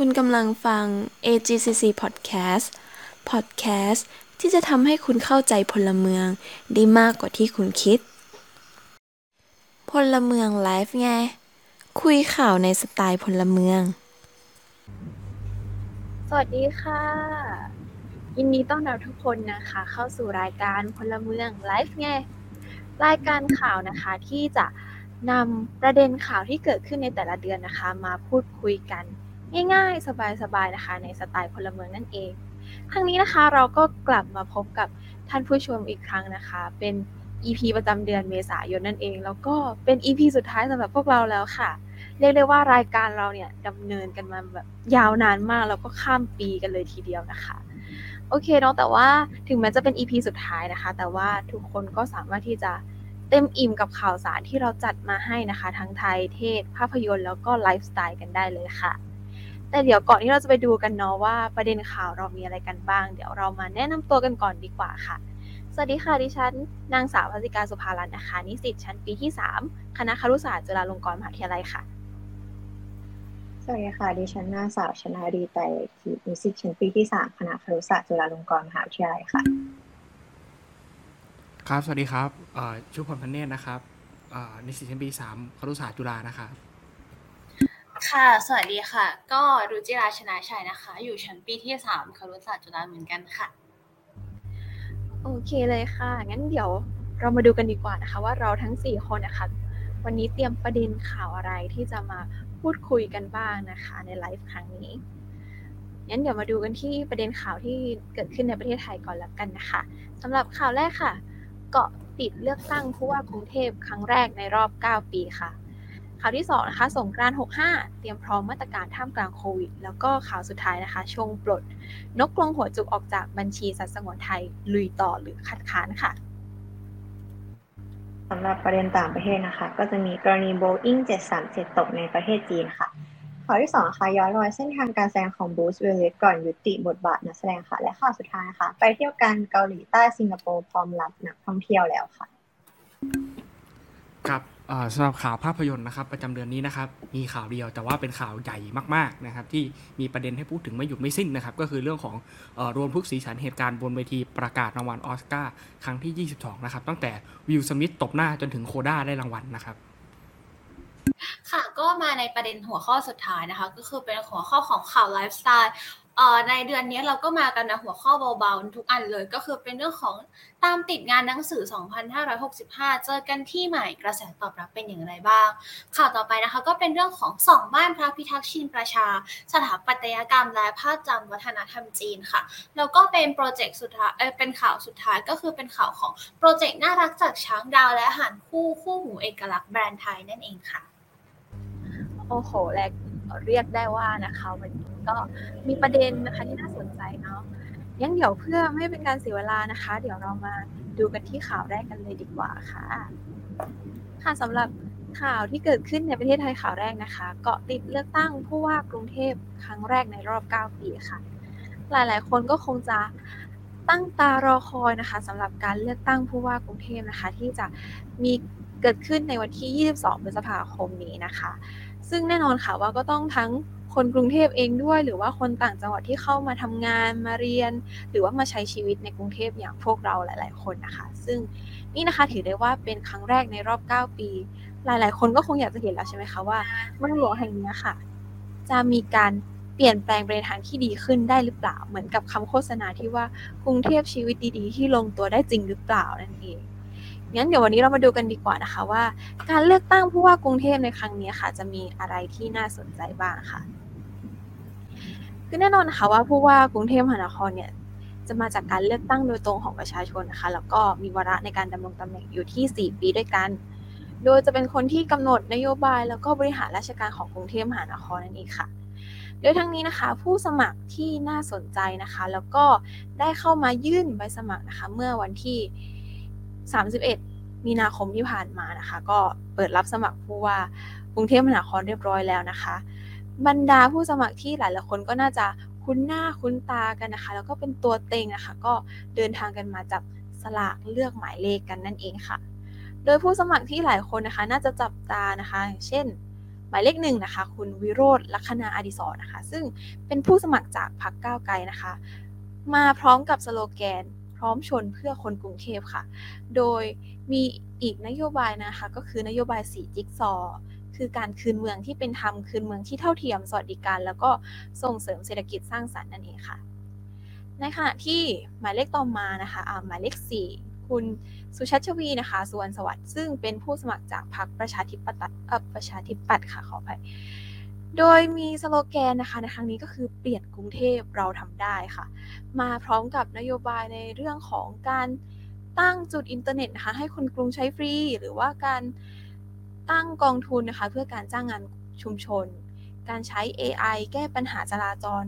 คุณกำลังฟัง AGCC Podcast Podcast ที่จะทำให้คุณเข้าใจพลเมืองได้มากกว่าที่คุณคิด พลเมืองไลฟ์ไง คุยข่าวในสไตล์พลเมือง สวัสดีค่ะ ยินดีต้อนรับทุกคนนะคะ เข้าสู่รายการพลเมืองไลฟ์ไง รายการข่าวนะคะที่จะนำประเด็นข่าวที่เกิดขึ้นในแต่ละเดือนนะคะ มาพูดคุยกัน ง่ายๆ สบายๆนะคะ ในสไตล์พลเมืองนั่นเอง ครั้งนี้นะคะเราก็กลับมาพบกับท่านผู้ชมอีกครั้งนะคะ เป็น EP ประจำเดือนเมษายนนั่นเอง แล้วก็เป็น EP สุดท้ายสำหรับพวกเราแล้วค่ะ เรียกได้ว่ารายการเราเนี่ยดำเนินกันมาแบบยาวนานมาก แล้วก็ข้ามปีกันเลยทีเดียวนะคะโอเคเนาะแต่ว่าถึงแม้จะเป็น EP สุดท้ายนะคะ แต่ว่าทุกคนก็สามารถที่จะเต็มอิ่มกับข่าวสารที่เราจัดมาให้นะคะ ทั้งไทยเทศ ภาพยนตร์แล้วก็ไลฟ์สไตล์กันได้เลยค่ะ แต่เดี๋ยวก่อนที่เราจะไปดูกันเนาะว่าประเด็นข่าวเรามีอะไรกันบ้าง เดี๋ยวเรามาแนะนำตัวกันก่อนดีกว่าค่ะ สวัสดีค่ะ ดิฉัน นางสาวพัสิกาสุภารัตน์นะคะ นิสิตชั้นปีที่ 3 คณะครุศาสตร์จุฬาลงกรณ์มหาวิทยาลัยค่ะ สวัสดีค่ะ ดิฉันนางสาวชนาดีไตรทีนิสิตชั้นปีที่ 3 คณะครุศาสตร์จุฬาลงกรณ์มหาวิทยาลัยค่ะ ครับ สวัสดีครับเอ่อชุพลพันเนตรนะครับเอ่อนิสิตชั้นปีสามครุศาสตร์จุฬานะครับ ค่ะ สวัสดีค่ะ ก็รุจิราชนะชัยนะคะ อยู่ชั้นปีที่สามครุศาสตร์จุฬาเหมือนกันค่ะ โอเคเลยค่ะ งั้นเดี๋ยวเรามาดูกันดีกว่านะคะ ว่าเราทั้ง 4 คนนะคะ วันนี้เตรียมประเด็นข่าวอะไรที่จะมาพูดคุยกันบ้างนะคะในไลฟ์ครั้งนี้ งั้นเดี๋ยวมาดูกันที่ประเด็นข่าวที่เกิดขึ้นในประเทศไทยก่อนแล้วกันนะคะสำหรับข่าวแรกค่ะ เกาะติดเลือกตั้งผู้ว่ากรุงเทพครั้งแรกในรอบ 9 ปีค่ะ ข่าวที่2นะคะสงกรานต์65 เตรียมพร้อมมาตรการท่ามกลางโควิด แล้วก็ข่าวสุดท้ายนะคะชงปลด นกกรงหัวจุกออกจากบัญชีสัตว์สงวนไทยลุยต่อหรือคัดค้านค่ะสำหรับประเด็นต่างประเทศนะคะ ก็จะมีกรณี Boeing 737 ตกในประเทศจีนค่ะข่าวที่สองค่ะย้อนรอยเส้นทางการแสดงของบูสเวลเลสก่อนยุติบทบาทนักแสดงค่ะ และข่าวสุดท้ายค่ะไปเที่ยวกันเกาหลีใต้สิงคโปร์พร้อมรับนักท่องเที่ยวแล้วค่ะ ครับเอ่อ สำหรับข่าวภาพยนตร์นะครับประจำเดือนนี้นะครับมีข่าวเดียวแต่ว่าเป็นข่าวใหญ่มากๆนะครับที่มีประเด็นให้พูดถึงไม่หยุดไม่สิ้นนะครับก็คือเรื่องของอรวมทุกสีสันเหตุการณ์บนเวทีประกาศรางวัลออสการ์ครั้งที่ 22 นะครับตั้งแต่วิลสมิธตบหน้าจนถึงโคด้าได้รางวัลนะครับค่ะก็มาในประเด็นหัวข้อสุดท้ายนะคะ ก็คือเป็นหัวข้อของข่าวไลฟ์สไตล์ ในเดือนนี้เราก็มากันนะหัวข้อเบาๆทุกอันเลยก็คือเป็นเรื่องของตามติดงานหนังสือ 2565 เจอกันที่ใหม่กระแสตอบรับเป็นอย่างไรบ้าง ข่าวต่อไปนะคะก็เป็นเรื่องของสองบ้านพระพิทักษ์ชินประชา สถาปัตยกรรมและภาพจำวัฒนธรรมจีนค่ะ แล้วก็เป็นโปรเจกต์สุดท้ายเออเป็นข่าวสุดท้ายก็คือเป็นข่าวของโปรเจกต์น่ารักจากช้างดาวและห่านคู่คู่หูเอกลักษณ์แบรนด์ไทยนั่นเองค่ะ โอ้โหแรกเรียกได้ว่านะคะวันนี้ ก็มีประเด็นนะคะที่น่าสนใจเนาะยังเดี๋ยวเพื่อไม่เป็นการเสียเวลานะคะ เดี๋ยวเรามาดูกันที่ข่าวแรกกันเลยดีกว่าค่ะ ค่ะสำหรับข่าวที่เกิดขึ้นในประเทศไทยข่าวแรกนะคะ เกาะติดเลือกตั้งผู้ว่ากรุงเทพครั้งแรกในรอบ 9 ปีค่ะ หลายๆ คนก็คงจะตั้งตารอคอยนะคะสำหรับการเลือกตั้งผู้ว่ากรุงเทพนะคะ ที่จะมีเกิดขึ้นในวันที่ 22 พฤษภาคมนี้นะคะ ซึ่งแน่นอนค่ะว่าก็ต้องทั้ง คนกรุงเทพเองด้วย หรือว่าคนต่างจังหวัดที่เข้ามาทำงานมาเรียน หรือว่ามาใช้ชีวิตในกรุงเทพอย่างพวกเราหลาย ๆ คนนะคะ ซึ่งนี่นะคะถือได้ว่าเป็นครั้งแรกในรอบ 9 ปี หลาย ๆ คนก็คงอยากจะเห็นแล้วใช่ไหมคะว่าเมืองหลวงแห่งนี้ค่ะ จะมีการเปลี่ยนแปลงไปในทางที่ดีขึ้นได้หรือเปล่า เหมือนกับคำโฆษณาที่ว่ากรุงเทพชีวิตดี ๆ ที่ลงตัวได้จริงหรือเปล่านั่นเองงั้นเดี๋ยววันนี้เรามาดูกันดีกว่านะคะว่า การเลือกตั้งผู้ว่ากรุงเทพในครั้งนี้ค่ะ จะมีอะไรที่น่าสนใจบ้างค่ะ คือแน่นอนนะคะว่าผู้ว่ากรุงเทพมหานครเนี่ยจะมาจากการเลือกตั้งโดยตรงของประชาชนนะคะแล้วก็มีวาระในการดำรงตำแหน่งอยู่ที่ 4 ปีด้วยกัน โดยจะเป็นคนที่กำหนดนโยบาย แล้วก็บริหารราชการของกรุงเทพมหานครนั่นเองค่ะ โดยทั้งนี้นะคะผู้สมัครที่น่าสนใจนะคะ แล้วก็ได้เข้ามายื่นใบสมัครนะคะเมื่อวันที่ 31 มีนาคมที่ผ่านมานะคะ ก็เปิดรับสมัครผู้ว่ากรุงเทพมหานครเรียบร้อยแล้วนะคะ บรรดาผู้สมัครที่หลายๆคนก็น่าจะคุ้นหน้าคุ้นตากันนะคะ แล้วก็เป็นตัวเต็งนะคะ ก็เดินทางกันมาจับสลากเลือกหมายเลขกันนั่นเองค่ะ โดยผู้สมัครที่หลายคนนะคะ น่าจะจับตานะคะเช่น หมายเลขหนึ่งนะคะ คุณวิโรธลัคนาอดิศรนะคะ ซึ่งเป็นผู้สมัครจากพรรคก้าวไกลนะคะ มาพร้อมกับสโลแกนพร้อมชนเพื่อคนกรุงเทพค่ะ โดยมีอีกนโยบายนะคะ ก็คือนโยบายสีจิ๊กซอ คือการคืนเมืองที่เป็นธรรมคืนเมืองที่เท่าเทียมสวัสดิการ แล้วก็ส่งเสริมเศรษฐกิจสร้างสรรค์นั่นเองค่ะ ในขณะที่หมายเลขต่อมานะคะะหมายเลข 4คุณสุชัชวีนะคะสุวรรณสวัสดิ์ซึ่งเป็นผู้สมัครจากพรรคประชาธิปัตย์ประชาธิปัตย์ค่ะขออภัยโดยมีสโลแกนนะคะในครั้งนี้ก็คือเปลี่ยนกรุงเทพเราทำได้ค่ะ มาพร้อมกับนโยบายในเรื่องของการตั้งจุดอินเทอร์เน็ตนะคะให้คนกรุงใช้ฟรี หรือว่าการ ตั้งกองทุนนะคะเพื่อการจ้างงานชุมชน การใช้ AI แก้ปัญหาจราจร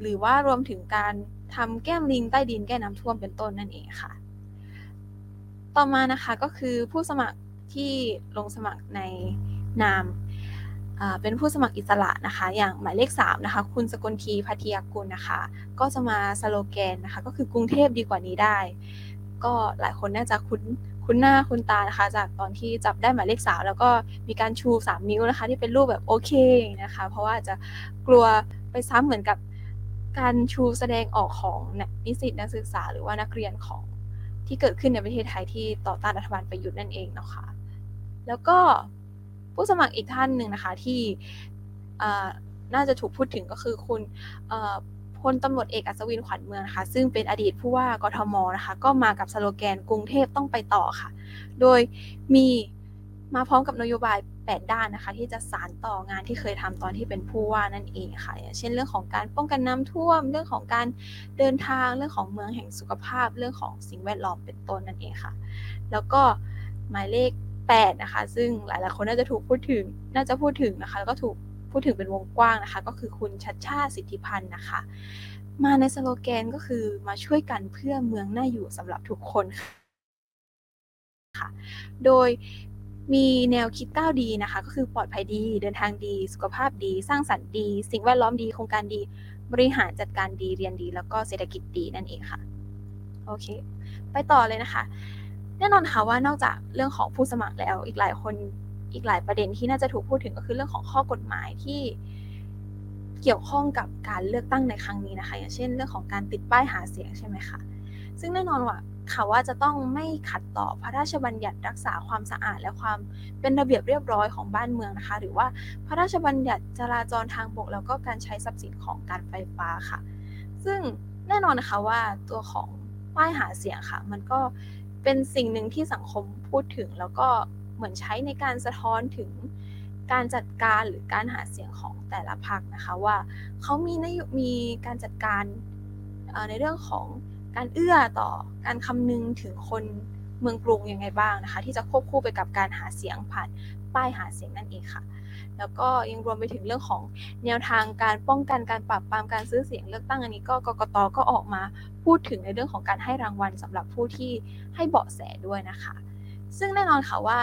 หรือว่ารวมถึงการทำแก้มลิงใต้ดินแก้น้ำท่วมเป็นต้นนั่นเองค่ะ ต่อมานะคะก็คือผู้สมัครที่ลงสมัครในนามเป็นผู้สมัครอิสระนะคะ อย่างหมายเลข3นะคะ คุณสกลทีพัทยากุลนะคะ ก็จะมาสโลแกนนะคะ ก็คือกรุงเทพดีกว่านี้ได้ ก็หลายคนน่าจะคุ้น คุ้นหน้าคุ้นตานะคะ จากตอนที่จับได้หมายเลขสามแล้วก็มีการชู 3 นิ้วนะคะ ที่เป็นรูปแบบโอเคนะคะ เพราะว่าจะกลัวไปซ้ำเหมือนกับการชูแสดงออกของนิสิตนักศึกษาหรือว่านักเรียนของที่เกิดขึ้นในประเทศไทยที่ต่อต้านรัฐบาลประยุทธ์นั่นเองนะคะ แล้วก็ผู้สมัครอีกท่านหนึ่งนะคะที่น่าจะถูกพูดถึงก็คือคุณ พลตำรวจเอกอัศวินขวัญเมืองนะคะซึ่งเป็นอดีตผู้ว่ากทมนะคะก็มากับสโลแกนกรุงเทพต้องไปต่อค่ะ โดยมีมาพร้อมกับนโยบาย 8 ด้านนะคะ ที่จะสานต่องานที่เคยทำตอนที่เป็นผู้ว่านั่นเองค่ะเช่นเรื่องของการป้องกันน้ำท่วม เรื่องของการเดินทางเรื่องของเมืองแห่งสุขภาพ เรื่องของสิ่งแวดล้อมเป็นต้นนั่นเองค่ะ แล้วก็หมายเลข8นะคะ ซึ่งหลายๆคนน่าจะถูกพูดถึงน่าจะพูดถึงนะคะแล้วก็ถูก พูดถึงเป็นวงกว้างนะคะ ก็คือคุณชัดชาติสิทธิพันธ์นะคะ มาในสโลแกนก็คือมาช่วยกันเพื่อเมืองน่าอยู่สำหรับทุกคนค่ะ โดยมีแนวคิดก้าวดีนะคะ ก็คือปลอดภัยดี เดินทางดี สุขภาพดี สร้างสรรค์ดี สิ่งแวดล้อมดีโครงการดีบริหารจัดการดีเรียนดี แล้วก็เศรษฐกิจดีนั่นเองค่ะโอเค ไปต่อเลยนะคะ แน่นอนค่ะว่านอกจากเรื่องของผู้สมัครแล้วอีกหลายคน อีกหลายประเด็นที่น่าจะถูกพูดถึงก็คือเรื่องของข้อกฎหมายที่เกี่ยวข้องกับการเลือกตั้งในครั้งนี้นะคะ อย่างเช่น เรื่องของการติดป้ายหาเสียงใช่ไหมคะซึ่งแน่นอนว่าค่ะว่าจะต้องไม่ขัดต่อพระราชบัญญัติรักษาความสะอาดและความเป็นระเบียบเรียบร้อยของบ้านเมืองนะคะ หรือว่าพระราชบัญญัติจราจรทางบก แล้วก็การใช้ทรัพย์สินของการไฟฟ้าค่ะ ซึ่งแน่นอนนะคะว่าตัวของป้ายหาเสียงค่ะ มันก็เป็นสิ่งหนึ่งที่สังคมพูดถึงแล้วก็ เหมือนใช้ในการสะท้อนถึงการจัดการหรือการหาเสียงของแต่ละพรรคนะคะว่าเขามีนโยมีการจัดการในเรื่องของการเอื้อต่อการคำนึงถึงคนเมืองกรุงยังไงบ้างนะคะ ที่จะควบคู่ไปกับการหาเสียงผ่านป้ายหาเสียงนั่นเองค่ะ แล้วก็ยังรวมไปถึงเรื่องของแนวทางการป้องกันการปราบปรามการซื้อเสียงเลือกตั้งอันนี้ก็กกตก็ออกมาพูดถึงในเรื่องของการให้รางวัลสำหรับผู้ที่ให้เบาะแสด้วยนะคะ ซึ่งแน่นอนค่ะว่า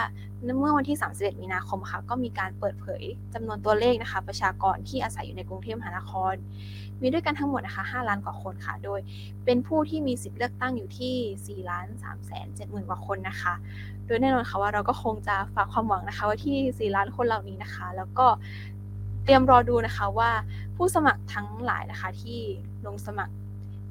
เมื่อวันที่ 31 มีนาคมค่ะก็มีการเปิดเผยจำนวนตัวเลขนะคะ ประชากรที่อาศัยอยู่ในกรุงเทพมหานคร มีด้วยกันทั้งหมดนะคะ 5 ล้านกว่าคนค่ะ โดยเป็นผู้ที่มีสิทธิ์เลือกตั้งอยู่ที่ 4 ล้าน3แสน7หมื่นกว่าคนนะคะ โดยแน่นอนค่ะว่าเราก็คงจะฝากความหวังนะคะว่าที่ 4 ล้านคนเหล่านี้นะคะ แล้วก็เตรียมรอดูนะคะว่าผู้สมัครทั้งหลายนะคะที่ลงสมัคร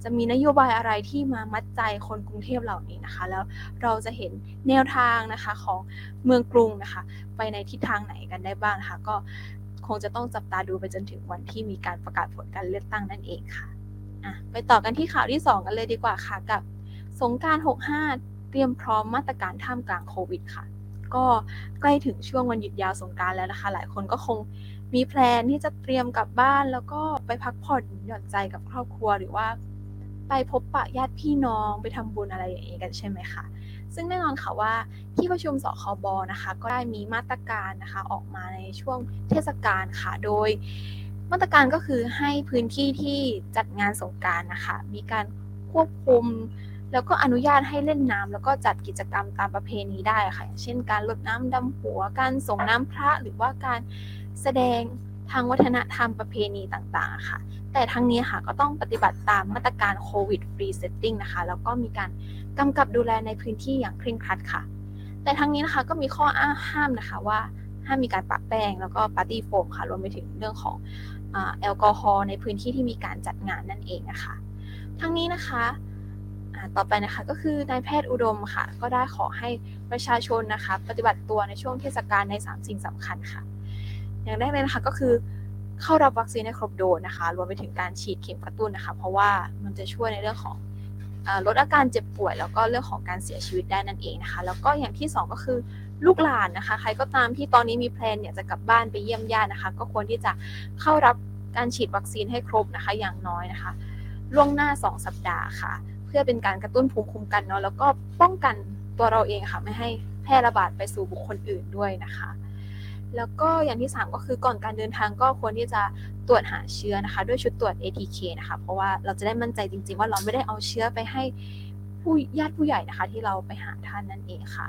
จะมีนโยบายอะไรที่มามัดใจคนกรุงเทพเหล่านี้นะคะ แล้วเราจะเห็นแนวทางนะคะของเมืองกรุงนะคะ ไปในทิศทางไหนกันได้บ้างนะคะ ก็คงจะต้องจับตาดูไปจนถึงวันที่มีการประกาศผลการเลือกตั้งนั่นเองค่ะอะไปต่อกันที่ข่าวที่ 2 กันเลยดีกว่าค่ะกับสงการ 65 เตรียมพร้อมมาตรการท่ามกลางโควิดค่ะ ก็ใกล้ถึงช่วงวันหยุดยาวสงการแล้วนะคะ หลายคนก็คงมีแพลนที่จะเตรียมกลับบ้าน แล้วก็ไปพักผ่อนหย่อนใจกับครอบครัวหรือว่า ไปพบปะญาติพี่น้องไปทำบุญอะไรอย่างนี้กันใช่ไหมคะซึ่งแน่นอนค่ะว่าที่ประชุมสคบนะคะก็ได้มีมาตรการนะคะออกมาในช่วงเทศกาลค่ะโดย มาตรการก็คือให้พื้นที่ที่จัดงานสงการนะคะมีการควบคุมแล้วก็อนุญาตให้เล่นน้ำแล้วก็จัดกิจกรรมตามประเพณีได้ค่ะอย่างเช่น การลดน้ำดำหัว การส่งน้ำพระหรือว่าการแสดง ทางวัฒนธรรมประเพณีต่างๆ ค่ะ แต่ทั้งนี้ค่ะก็ต้องปฏิบัติตามมาตรการ COVID Free Setting นะคะ แล้วก็มีการกำกับดูแลในพื้นที่อย่างเคร่งครัดค่ะ แต่ทั้งนี้นะคะก็มีข้ออ้างห้ามนะคะว่าห้ามมีการปะแป้งแล้วก็ปาร์ตี้โฟมค่ะรวมไปถึงเรื่องของแอลกอฮอล์ในพื้นที่ที่มีการจัดงานนั่นเองนะคะ ทั้งนี้นะคะต่อไปนะคะก็คือนายแพทย์อุดมค่ะ ก็ได้ขอให้ประชาชนนะคะ ปฏิบัติตัวในช่วงเทศกาลใน 3 สิ่งสำคัญค่ะ อย่างแรกเลยนะคะก็คือเข้ารับวัคซีนให้ครบโดสนะคะ รวมไปถึงการฉีดเข็มกระตุ้นนะคะ เพราะว่ามันจะช่วยในเรื่องของลดอาการเจ็บป่วย แล้วก็เรื่องของการเสียชีวิตได้นั่นเองนะคะ แล้วก็อย่างที่ 2 ก็คือลูกหลานนะคะ ใครก็ตามที่ตอนนี้มีแพลนอยากจะกลับบ้านไปเยี่ยมญาตินะคะ ก็ควรที่จะเข้ารับการฉีดวัคซีนให้ครบนะคะ อย่างน้อยนะคะ ล่วงหน้า 2 สัปดาห์ค่ะ เพื่อเป็นการกระตุ้นภูมิคุ้มกันเนาะแล้วก็ป้องกันตัวเราเองค่ะ ไม่ให้แพร่ระบาดไปสู่บุคคลอื่นด้วยนะคะ แล้วก็อย่างที่ 3 ก็คือก่อนการเดินทางก็ควรที่จะตรวจหาเชื้อนะคะ ด้วยชุดตรวจ ATK นะคะ เพราะว่าเราจะได้มั่นใจจริง ๆ ว่าเราไม่ได้เอาเชื้อไปให้ผู้ญาติผู้ใหญ่นะคะ ที่เราไปหาท่านนั่นเองค่ะ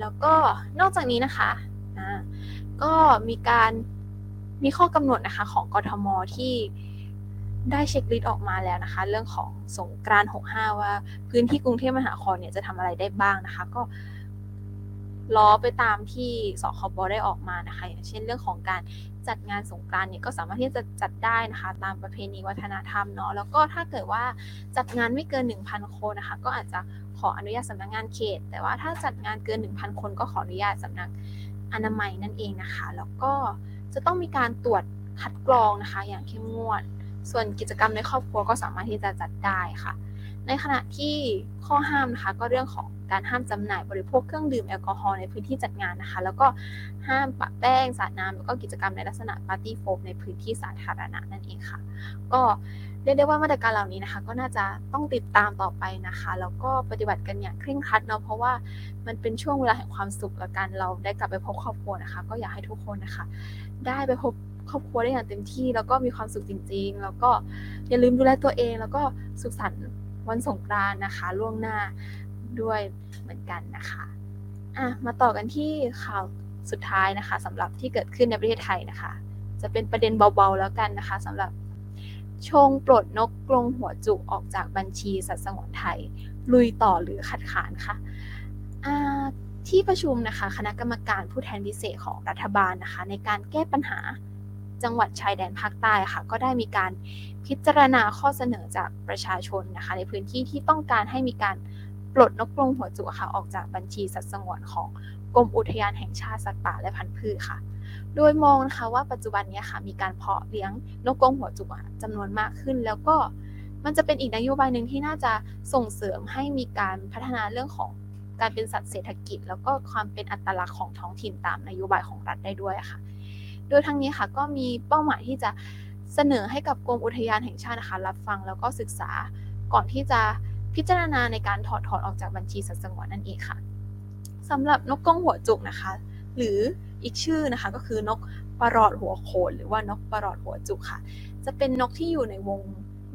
แล้วก็นอกจากนี้นะคะนะก็มีการมีข้อกำหนดนะคะของกทมที่ได้เช็คลิสต์ออกมาแล้วนะคะ เรื่องของสงกรานต์65 ว่าพื้นที่กรุงเทพมหานครเนี่ยจะทำอะไรได้บ้างนะคะ ก็ ล้อไปตามที่สคบได้ออกมานะคะ อย่างเช่นเรื่องของการจัดงานสงกรานต์เนี่ยก็สามารถที่จะจัดได้นะคะ ตามประเพณีวัฒนธรรมเนาะแล้วก็ถ้าเกิดว่าจัดงานไม่เกิน 1,000 คนนะคะ ก็อาจจะขออนุญาตสำนักงานเขต แต่ว่าถ้าจัดงานเกิน 1,000 คนก็ขออนุญาตสำนักอนามัยนั่นเองนะคะ แล้วก็จะต้องมีการตรวจคัดกรองนะคะ อย่างเข้มงวด ส่วนกิจกรรมในครอบครัวก็สามารถที่จะจัดได้ค่ะ ในขณะที่ข้อห้ามนะคะก็เรื่องของการห้ามจำหน่ายบริโภคเครื่องดื่มแอลกอฮอล์ในพื้นที่จัดงานนะคะ แล้วก็ห้ามปะแป้งสาดน้ำแล้วก็กิจกรรมในลักษณะปาร์ตี้โฟมในพื้นที่สาธารณะนั่นเองค่ะ ก็เรียกได้ว่ามาตรการเหล่านี้นะคะ ก็น่าจะต้องติดตามต่อไปนะคะแล้วก็ปฏิบัติกันอย่างเคร่งครัดเนาะเพราะว่ามันเป็นช่วงเวลาแห่งความสุขและกันเราได้กลับไปพบครอบครัวนะคะ ก็อยากให้ทุกคนนะคะ ได้ไปพบครอบครัวได้อย่างเต็มที่ แล้วก็มีความสุขจริง ๆ แล้วก็อย่าลืมดูแลตัวเอง แล้วก็สุขสันต์ วันสงกรานต์นะคะ ล่วงหน้าด้วยเหมือนกันนะคะอะมาต่อกันที่ข่าวสุดท้ายนะคะสำหรับที่เกิดขึ้นในประเทศไทยนะคะ จะเป็นประเด็นเบาๆแล้วกันนะคะสำหรับชงปลดนกกรงหัวจุกออกจากบัญชีสัตว์สงวนไทย ลุยต่อหรือขัดขานค่ะที่ประชุมนะคะ คณะกรรมการผู้แทนพิเศษของรัฐบาลนะคะ ในการแก้ปัญหา จังหวัดชายแดนภาคใต้ค่ะ ก็ได้มีการพิจารณาข้อเสนอจากประชาชนนะคะ ในพื้นที่ที่ต้องการให้มีการปลดนกกรงหัวจุกค่ะออกจากบัญชีสัตว์สงวนของกรมอุทยานแห่งชาติสัตว์ป่าและพันธุ์พืชค่ะ โดยมองนะคะว่าปัจจุบันนี้ค่ะมีการเพาะเลี้ยงนกกรงหัวจุกจำนวนมากขึ้น แล้วก็มันจะเป็นอีกนโยบายหนึ่งที่น่าจะส่งเสริมให้มีการพัฒนาเรื่องของการเป็นสัตว์เศรษฐกิจ แล้วก็ความเป็นอัตลักษณ์ของท้องถิ่นตามนโยบายของรัฐได้ด้วยค่ะ โดยทั้งนี้ค่ะก็มีเป้าหมายที่จะเสนอให้กับกรมอุทยานแห่งชาตินะคะ รับฟังแล้วก็ศึกษาก่อนที่จะพิจารณาในการถอดถอนออกจากบัญชีสัตว์สงวนนั่นเองค่ะสำหรับนกกรงหัวจุกนะคะ หรืออีกชื่อนะคะก็คือนกปลอดหัวโขนหรือว่านกปลอดหัวจุกค่ะ จะเป็นนกที่อยู่ในวง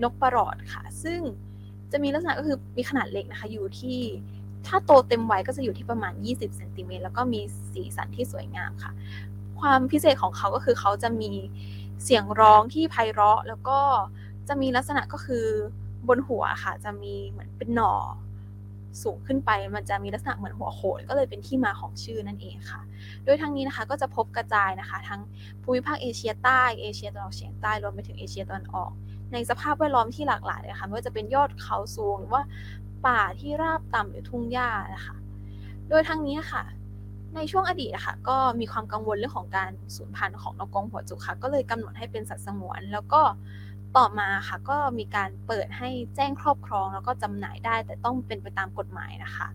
นกปลอดค่ะ ซึ่งจะมีลักษณะก็คือมีขนาดเล็กนะคะ อยู่ที่ถ้าโตเต็มวัยก็จะอยู่ที่ประมาณ 20เซนติเมตรแล้วก็มีสีสันที่สวยงามค่ะ ความพิเศษของเขาก็คือเขาจะมีเสียงร้องที่ไพเราะ แล้วก็จะมีลักษณะก็คือบนหัวค่ะ จะมีเหมือนเป็นหน่อสูงขึ้นไป มันจะมีลักษณะเหมือนหัวโขนก็เลยเป็นที่มาของชื่อนั่นเองค่ะ โดยทั้งนี้นะคะก็จะพบกระจายนะคะ ทั้งภูมิภาคเอเชียใต้เอเชียตะวันออกเฉียงใต้รวมไปถึงเอเชียตะวันออก ในสภาพแวดล้อมที่หลากหลายเลยค่ะไม่ว่าจะเป็นยอดเขาสูงหรือว่าป่าที่ราบต่ำหรือทุ่งหญ้านะคะ โดยทั้งนี้ค่ะ ในช่วงอดีตนะคะก็มีความกังวลเรื่องของการสูญพันธุ์ของนกกรงหัวจุกค่ะ ก็เลยกำหนดให้เป็นสัตว์สงวน แล้วก็ต่อมาค่ะก็มีการเปิดให้แจ้งครอบครอง แล้วก็จำหน่ายได้ แต่ต้องเป็นไปตามกฎหมายนะคะ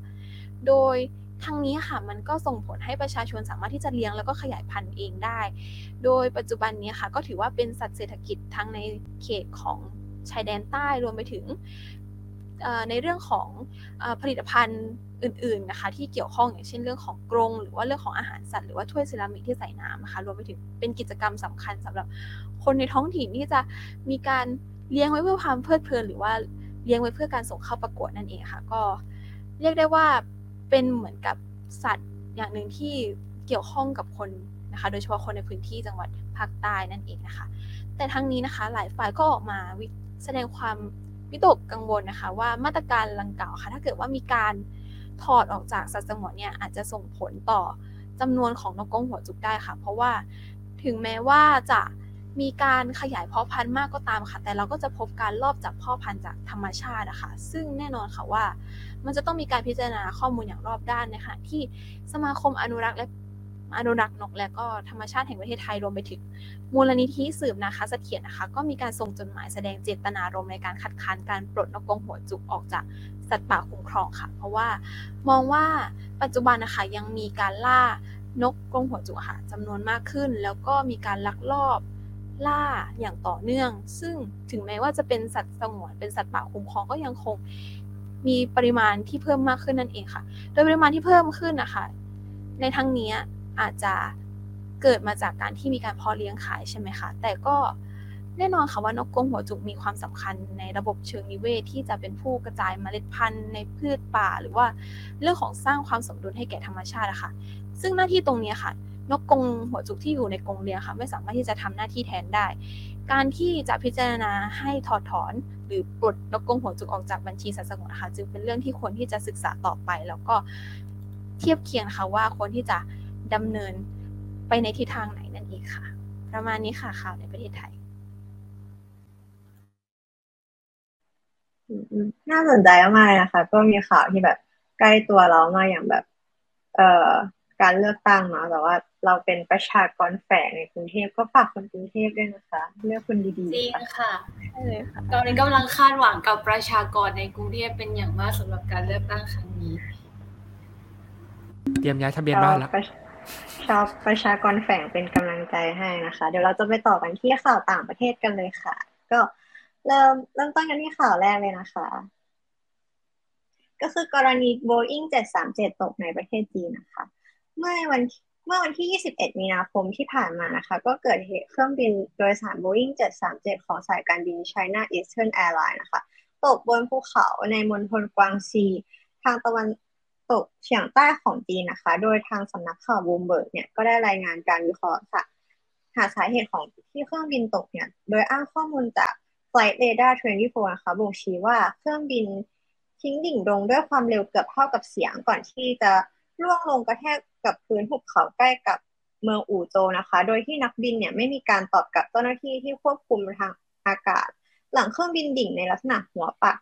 โดยทั้งนี้ค่ะมันก็ส่งผลให้ประชาชนสามารถที่จะเลี้ยงแล้วก็ขยายพันธุ์เองได้ โดยปัจจุบันนี้ค่ะก็ถือว่าเป็นสัตว์เศรษฐกิจทั้งในเขตของชายแดนใต้รวมไปถึง ในเรื่องของผลิตภัณฑ์อื่นๆนะคะที่เกี่ยวข้องอย่างเช่นเรื่องของกรงหรือว่าเรื่องของอาหารสัตว์หรือว่าถ้วยเซรามิกที่ใส่น้ำนะคะรวมไปถึงเป็นกิจกรรมสำคัญสำหรับคนในท้องถิ่นที่จะมีการเลี้ยงไว้เพื่อความเพลิดเพลินหรือว่าเลี้ยงไว้เพื่อการส่งเข้าประกวดนั่นเองค่ะ ก็เรียกได้ว่าเป็นเหมือนกับสัตว์อย่างหนึ่งที่เกี่ยวข้องกับคนนะคะ โดยเฉพาะคนในพื้นที่จังหวัดภาคใต้นั่นเองนะคะ แต่ทั้งนี้นะคะหลายฝ่ายก็ออกมาแสดงความ วิตกกังวลนะคะว่ามาตรการลังกล่าวค่ะถ้าเกิดว่ามีการถอดออกจากสัตว์สงวนเนี่ยอาจจะส่งผลต่อจำนวนของนกกรงหัวจุกได้ค่ะ เพราะว่าถึงแม้ว่าจะมีการขยายเพาะพันธุ์มากก็ตามค่ะ แต่เราก็จะพบการลอบจับพ่อพันธุ์จากธรรมชาตินะคะซึ่งแน่นอนค่ะว่า มันจะต้องมีการพิจารณาข้อมูลอย่างรอบด้านนะคะที่สมาคมอนุรักษ์และ อนุรักษ์นกและก็ธรรมชาติแห่งประเทศไทยรวมไปถึงมูลนิธิสืบนะคะเสถียรนะคะ ก็มีการส่งจดหมายแสดงเจตนารมณ์ในการคัดค้านการปลดนกกรงหัวจุกออกจากสัตว์ป่าคุ้มครองค่ะ เพราะว่ามองว่าปัจจุบันนะคะยังมีการล่านกกรงหัวจุกค่ะจำนวนมากขึ้น แล้วก็มีการลักลอบล่าอย่างต่อเนื่อง ซึ่งถึงแม้ว่าจะเป็นสัตว์สงวนเป็นสัตว์ป่าคุ้มครองก็ยังคงมีปริมาณที่เพิ่มมากขึ้นนั่นเองค่ะ โดยปริมาณที่เพิ่มขึ้นนะคะ ในทั้งนี้ อาจจะเกิดมาจากการที่มีการเพาะเลี้ยงขายใช่ไหมคะ แต่ก็แน่นอนค่ะว่านกกรงหัวจุกมีความสำคัญในระบบเชิงนิเวศ ที่จะเป็นผู้กระจายเมล็ดพันธุ์ในพืชป่า หรือว่าเรื่องของสร้างความสมดุลให้แก่ธรรมชาติอะค่ะ ซึ่งหน้าที่ตรงนี้ค่ะ นกกรงหัวจุกที่อยู่ในกรงเลี้ยงค่ะ ไม่สามารถที่จะทำหน้าที่แทนได้ การที่จะพิจารณาให้ถอดถอน หรือปลดนกกรงหัวจุกออกจากบัญชีสัตว์สงวนนะคะจึงเป็นเรื่องที่ควรที่จะศึกษาต่อไป แล้วก็เทียบเคียงค่ะว่าควรที่จะ ดำเนินไปในทิศทางไหนนั่นเองค่ะ ประมาณนี้ค่ะข่าวในประเทศไทย น่าสนใจมากเลยนะคะ ก็มีข่าวที่แบบใกล้ตัวเรามาอย่างแบบ เอ่อการเลือกตั้งเนาะแต่ว่าเราเป็นประชากรแฝงในกรุงเทพก็ฝากคนกรุงเทพด้วยนะคะ เลือกคนดีจริงๆค่ะค่ะใช่เลยค่ะตอนนี้กำลังคาดหวังกับประชากรในกรุงเทพเป็นอย่างมากสำหรับการเลือกตั้งครั้งนี้ เตรียมย้ายทะเบียนบ้านแล้วประ ชอบประชากรแฝงเป็นกำลังใจให้นะคะ เดี๋ยวเราจะไปต่อกันที่ข่าวต่างประเทศกันเลยค่ะ ก็เริ่มเริ่มต้นกันที่ข่าวแรกเลยนะคะ ก็คือกรณี Boeing 737 ตกในประเทศจีนนะคะ เมื่อวันเมื่อวันที่ 21 มีนาคมที่ผ่านมานะคะ ก็เกิดเหตุเครื่องบินโดยสาร Boeing 737 ของสายการบิน China Eastern Airlines นะคะ ตกบนภูเขาในมณฑลกวางซี ทางตะวัน ตกเฉียงใต้ของจีนนะคะ โดยทางสำนักข่าวบูมเบิร์กเนี่ยก็ได้รายงานการวิเคราะห์ค่ะ หาสาเหตุของที่เครื่องบินตกเนี่ย โดยอ้างข้อมูลจาก Flight Radar 24 นะคะบ่งชี้ว่าเครื่องบินทิ้งดิ่งลงด้วยความเร็วเกือบเท่ากับเสียงก่อนที่จะร่วงลงกระแทกกับพื้นหุบเขาใกล้กับเมืองอู่โจวนะคะ โดยที่นักบินเนี่ยไม่มีการตอบกลับเจ้าหน้าที่ที่ควบคุมทางอากาศ หลังเครื่องบินดิ่งในลักษณะหัวปัก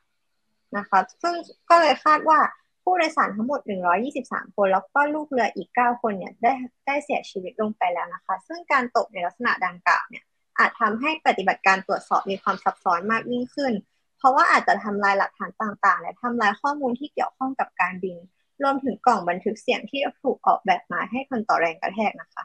นะคะ ซึ่งก็เลยคาดว่า ผู้โดยสารทั้งหมด 123 คน แล้วก็ลูกเรืออีก 9 คนเนี่ยได้ได้เสียชีวิตลงไปแล้วนะคะ ซึ่งการตกในลักษณะดังกล่าวเนี่ยอาจทำให้ปฏิบัติการตรวจสอบมีความซับซ้อนมากยิ่งขึ้น เพราะว่าอาจจะทำลายหลักฐานต่างๆ และทำลายข้อมูลที่เกี่ยวข้องกับการบิน รวมถึงกล่องบันทึกเสียงที่ถูกออกแบบมาให้ทนต่อแรงกระแทกนะคะ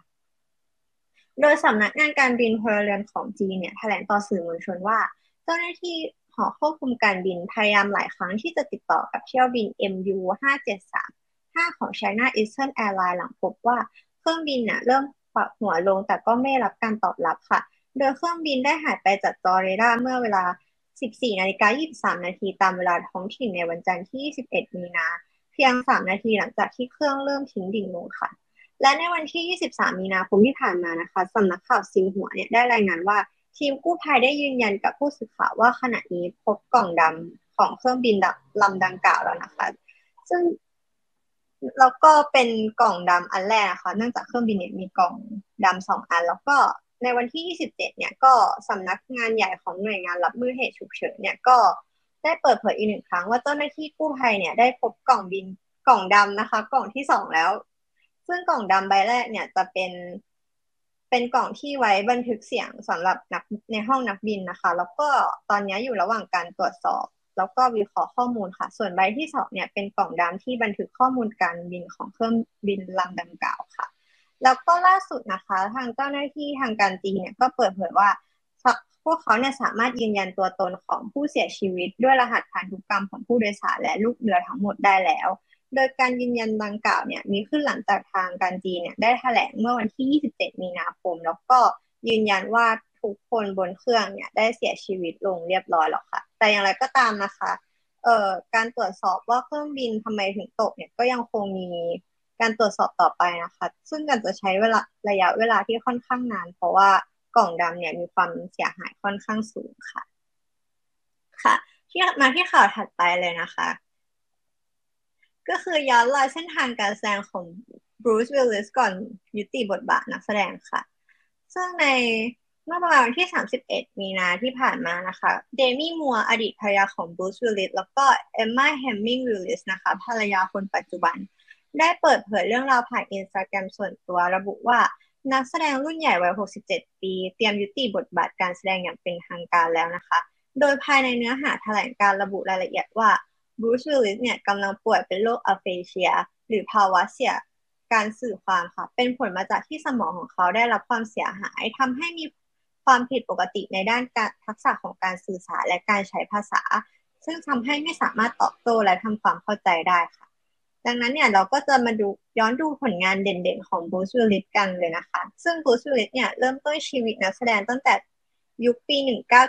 โดยสำนักงานการบินพลเรือนของจีนเนี่ยแถลงต่อสื่อมวลชนว่า เจ้าหน้าที่ หอควบคุมการบินพยายามหลายครั้งที่จะติดต่อกับเที่ยวบิน MU 573 5ของ China Eastern Airlines หลังพบว่าเครื่องบินเนี่ยเริ่มปรับหัวลงแต่ก็ไม่รับการตอบรับค่ะ โดยเครื่องบินได้หายไปจากจอเรดาร์เมื่อเวลา 14นาฬิกา23 นาทีตามเวลาท้องถิ่นในวันจันทร์ที่ 21 มีนา เพียง 3 นาทีหลังจากที่เครื่องเริ่มทิ้งดิ่งลงค่ะ และในวันที่ 23 มีนาคมที่ผ่านมานะคะสำนักข่าวซินหัวเนี่ยได้รายงานว่า ทีมกู้ภัยได้ยืนยันกับผู้สื่อข่าวว่าขณะนี้พบกล่องดำของเครื่องบินลำดังกล่าวแล้วนะคะ ซึ่งแล้วก็เป็นกล่องดำอันแรกนะคะเนื่องจากเครื่องบินเนี่ยมีกล่องดำสองอัน แล้วก็ในวันที่ 27 เนี่ยก็สำนักงานใหญ่ของหน่วยงานรับมือเหตุฉุกเฉินเนี่ยก็ได้เปิดเผยอีกหนึ่งครั้งว่าเจ้าหน้าที่กู้ภัยเนี่ยได้พบกล่องบินกล่องดำนะคะ กล่องที่สองแล้ว ซึ่งกล่องดำใบแรกเนี่ยจะเป็น เป็นกล่องที่ไว้บันทึกเสียงสำหรับนักในห้องนักบินนะคะ แล้วก็ตอนนี้อยู่ระหว่างการตรวจสอบ แล้วก็วิเคราะห์ข้อมูลค่ะ ส่วนใบที่สองเนี่ยเป็นกล่องดำที่บันทึกข้อมูลการบินของเครื่องบินลำดังกล่าวค่ะ แล้วก็ล่าสุดนะคะ ทางเจ้าหน้าที่ทางการจีนเนี่ยก็เปิดเผยว่าพวกเขาเนี่ยสามารถยืนยันตัวตนของผู้เสียชีวิต ด้วยรหัสพันธุกรรมของผู้โดยสารและลูกเรือทั้งหมดได้แล้ว โดยการยืนยันดังกล่าวเนี่ยมีขึ้นหลังจากทางการจีนเนี่ยได้แถลงเมื่อวันที่ 27 มีนาคม แล้วก็ยืนยันว่าทุกคนบนเครื่องเนี่ยได้เสียชีวิตลงเรียบร้อยแล้วค่ะ แต่อย่างไรก็ตามนะคะ เอ่อ การตรวจสอบว่าเครื่องบินทำไมถึงตกเนี่ยก็ยังคงมีการตรวจสอบต่อไปนะคะ ซึ่งกันจะใช้เวลาระยะเวลาที่ค่อนข้างนาน เพราะว่ากล่องดำเนี่ยมีความเสียหายค่อนข้างสูงค่ะ ค่ะ ที่มาที่ข่าวถัดไปเลยนะคะ ก็คือย้อนรอยเส้นทางการแสดงของBruce Willis ก่อนยุติบทบาทนักแสดงค่ะ ซึ่งในเมื่อประมาณวันที่ 31 มีนาที่ผ่านมานะคะ Demi Moore อดีตภรรยาของ Bruce Willis แล้วก็ Emma Heming Willis นะคะภรรยาคนปัจจุบัน ได้เปิดเผยเรื่องราวผ่านอินสตาแกรมส่วนตัวระบุว่านักแสดงรุ่นใหญ่วัย 67 ปี เตรียมยุติบทบาทการแสดงอย่างเป็นทางการแล้วนะคะ โดยภายในเนื้อหาแถลงการณ์ระบุรายละเอียดว่า Bruce Willis เนี่ยกำลังป่วยเป็นโรค aphasia หรือภาวะเสียการสื่อความค่ะ เป็นผลมาจากที่สมองของเขาได้รับความเสียหายทำให้มีความผิดปกติในด้านการทักษะของการสื่อสารและการใช้ภาษา ซึ่งทำให้ไม่สามารถตอบโต้และทำความเข้าใจได้ค่ะ ดังนั้นเนี่ยเราก็จะมาดูย้อนดูผลงานเด่นๆของ Bruce Willis กันเลยนะคะ ซึ่ง Bruce Willis เนี่ยเริ่มต้นชีวิตนักแสดงตั้งแต่ยุคปี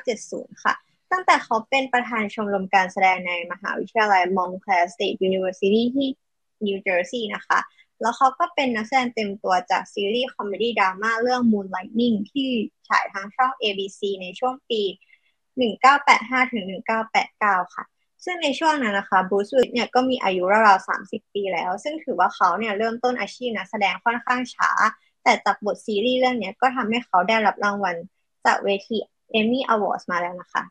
1970 ค่ะ ตั้งแต่เขาเป็นประธานชมรมการแสดงในมหาวิทยาลัย Montclair State University ที่นิวเจอร์ซีย์นะคะ แล้วเขาก็เป็นนักแสดงเต็มตัวจากซีรีส์ comedy ดราม่าเรื่อง Moonlighting ที่ฉายทางช่อง ABC ในช่วงปี 1985 ถึง 1989 ค่ะ ซึ่งในช่วงนั้นนะคะ Bruce Willis เนี่ยก็มีอายุราวๆ 30 ปีแล้ว ซึ่งถือว่าเขาเนี่ยเริ่มต้นอาชีพนักแสดงค่อนข้างช้า แต่จากบทซีรีส์เรื่องนี้ก็ทำให้เขาได้รับรางวัลจากเวที Emmy Awards มาแล้วนะคะ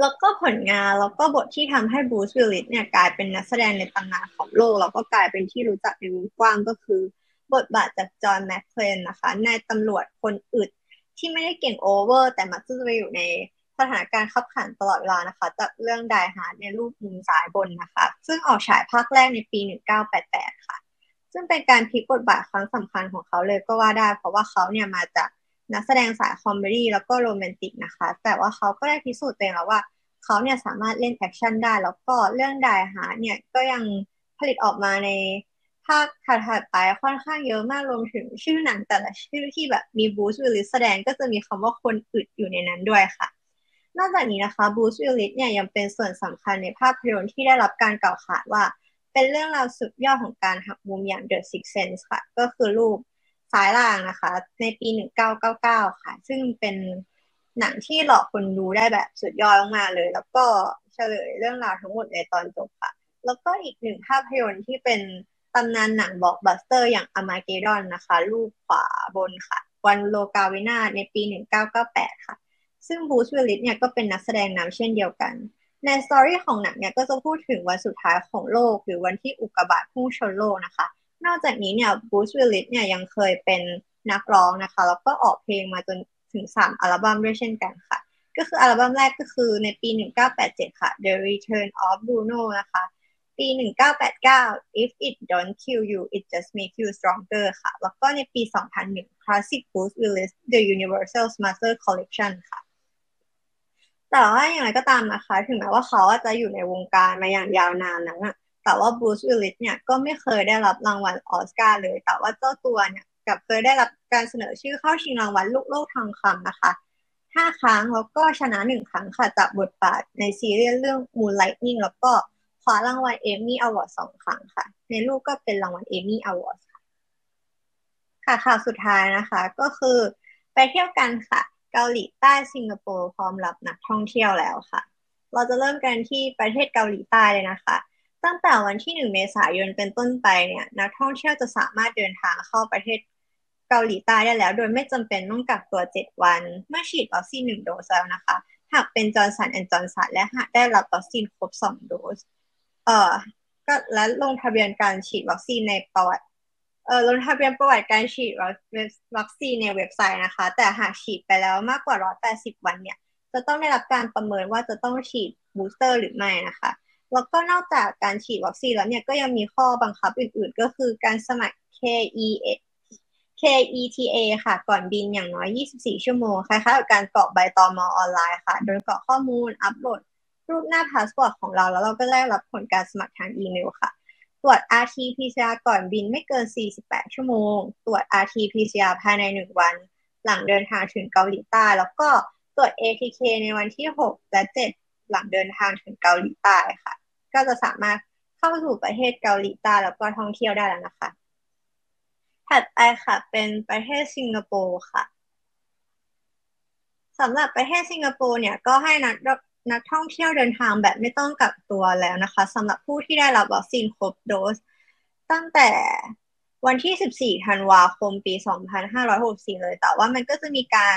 แล้วก็ผลงานแล้วก็บทที่ทำให้ Bruce Willis เนี่ยกลายเป็นนักแสดงในตำนานของโลก แล้วก็กลายเป็นที่รู้จักในวงกว้างก็คือ บทบาทจาก John McClane นะคะนายตำรวจคนอึดที่ไม่ได้เก่ง over แต่มักจะไปอยู่ในสถานการณ์คับขันตลอดเวลานะคะ จากเรื่อง Die Hard ในรูปมุมซ้ายบนนะคะ ซึ่งออกฉายภาคแรกในปี 1988 ค่ะ ซึ่งเป็นการพลิกบทบาทครั้งสำคัญของเขาเลยก็ว่าได้ เพราะว่าเขาเนี่ยมาจาก นักแสดงสาย comedy แล้วก็โรแมนติกนะคะ แต่ว่าเขาก็ได้พิสูจน์ตัวเองแล้วว่าเขาเนี่ยสามารถเล่น action ได้ แล้วก็เรื่อง Die Hard เนี่ยก็ยังผลิตออกมาในภาคถัดไปค่อนข้างเยอะมากรวมถึงชื่อหนังแต่ละชื่อที่แบบมี Bruce Willis แสดงก็จะมีคำว่าคนอึดอยู่ในนั้นด้วยค่ะ นอกจากนี้นะคะ Bruce Willis เนี่ยยังเป็นส่วนสำคัญในภาพยนตร์ที่ได้รับการกล่าวขานว่า เป็นเรื่องราวสุดยอดของการหักมุมอย่าง The Sixth Sense ค่ะ ก็คือรูป ซ้ายล่างนะคะ ในปี 1999 ค่ะ ซึ่งเป็นหนังที่หลอกคนดูได้แบบสุดยอดมากเลย แล้วก็เฉลยเรื่องราวทั้งหมดในตอนจบค่ะ แล้วก็อีกหนึ่งภาพยนตร์ที่เป็นตำนานหนังบล็อกบัสเตอร์ อย่าง Armageddon นะคะ รูปขวาบนค่ะ วันโลกาวินาศในปี 1998 ค่ะ ซึ่ง Bruce Willis เนี่ยก็เป็นนักแสดงนำเช่นเดียวกัน ใน story ของหนังเนี่ยก็จะพูดถึงวันสุดท้ายของโลก หรือวันที่อุกกาบาตพุ่งชนโลกนะคะ นอกจากนี้เนี่ย Bruce Willis เนี่ยยังเคยเป็นนักร้องนะคะ แล้วก็ออกเพลงมาจนถึง 3 อัลบั้มด้วยเช่นกันค่ะ ก็คืออัลบั้มแรกก็คือในปี 1987 ค่ะ The Return of Bruno นะคะ ปี 1989 If It Don't Kill You It Just Makes You Stronger ค่ะ แล้วก็ในปี 2001 Classic Bruce Willis The Universal Master Collection ค่ะแต่ว่าอย่างไรก็ตามนะคะ ถึงแม้ว่าเขาจะอยู่ในวงการมาอย่างยาวนานนั้นอะ แต่ว่า Bruce Willis เนี่ยก็ไม่เคยได้รับรางวัลออสการ์เลย แต่ว่าเจ้าตัวเนี่ยกลับเคยได้รับการเสนอชื่อเข้าชิงรางวัลลูกโลกทองคำนะคะห้าครั้งแล้วก็ชนะหนึ่งครั้งค่ะจากบทบาทในซีรีส์เรื่อง Moonlighting แล้วก็คว้ารางวัล Emmy Awards สองครั้งค่ะ ในลูกก็เป็นรางวัล Emmy Awards ค่ะค่ะข่าวสุดท้ายนะคะ ก็คือไปเที่ยวกันค่ะ เกาหลีใต้สิงคโปร์พร้อมรับนักท่องเที่ยวแล้วค่ะ เราจะเริ่มกันที่ประเทศเกาหลีใต้เลยนะคะ ตั้งแต่วันที่ 1 เมษายนเป็นต้นไปเนี่ยนักท่องเที่ยวจะสามารถเดินทางเข้าประเทศเกาหลีใต้ได้แล้ว โดยไม่จำเป็นต้องกักตัว 7 วัน เมื่อฉีดวัคซีน1โดสแล้วนะคะ หากเป็นจอร์นสันแอนด์จอร์นสันและหากได้รับวัคซีนครบ 2 โดส เอ่อก็และลงทะเบียนการฉีดวัคซีนในประวัติเอ่อลงทะเบียนประวัติการฉีดวัคซีนในเว็บไซต์นะคะ แต่หากฉีดไปแล้วมากกว่า 180 วันเนี่ย จะต้องได้รับการประเมินว่าจะต้องฉีด booster หรือไม่นะคะ แล้วก็นอกจากการฉีดวัคซีนแล้วเนี่ยก็ยังมีข้อบังคับอื่นๆ ก็คือการสมัคร K-ETA K-ETA ค่ะ ก่อนบินอย่างน้อย 24 ชั่วโมงคล้ายๆกับการกรอกใบตม.ออนไลน์ค่ะ โดยกรอกข้อมูลอัปโหลด รูปหน้าพาสปอร์ตของเรา แล้วเราก็ได้รับผลการสมัครทางอีเมลค่ะ ตรวจ RT-PCR ก่อนบินไม่เกิน 48 ชั่วโมง ตรวจ RT-PCR ภายใน 1 วัน หลังเดินทางถึงเกาหลีใต้ แล้วก็ตรวจ ATK ในวันที่ 6 และ 7 หลังเดินทางถึงเกาหลีใต้ค่ะ ก็จะสามารถเข้าสู่ประเทศเกาหลีใต้แล้วก็ท่องเที่ยวได้แล้วนะคะ ถัดไปค่ะ เป็นประเทศสิงคโปร์ค่ะสำหรับประเทศสิงคโปร์เนี่ยก็ให้นักนักท่องเที่ยวเดินทางแบบไม่ต้องกักตัวแล้วนะคะสำหรับผู้ที่ได้รับวัคซีนครบโดส ตั้งแต่วันที่ 14 ธันวาคม ปี 2564 เลย แต่ว่ามันก็จะมีการ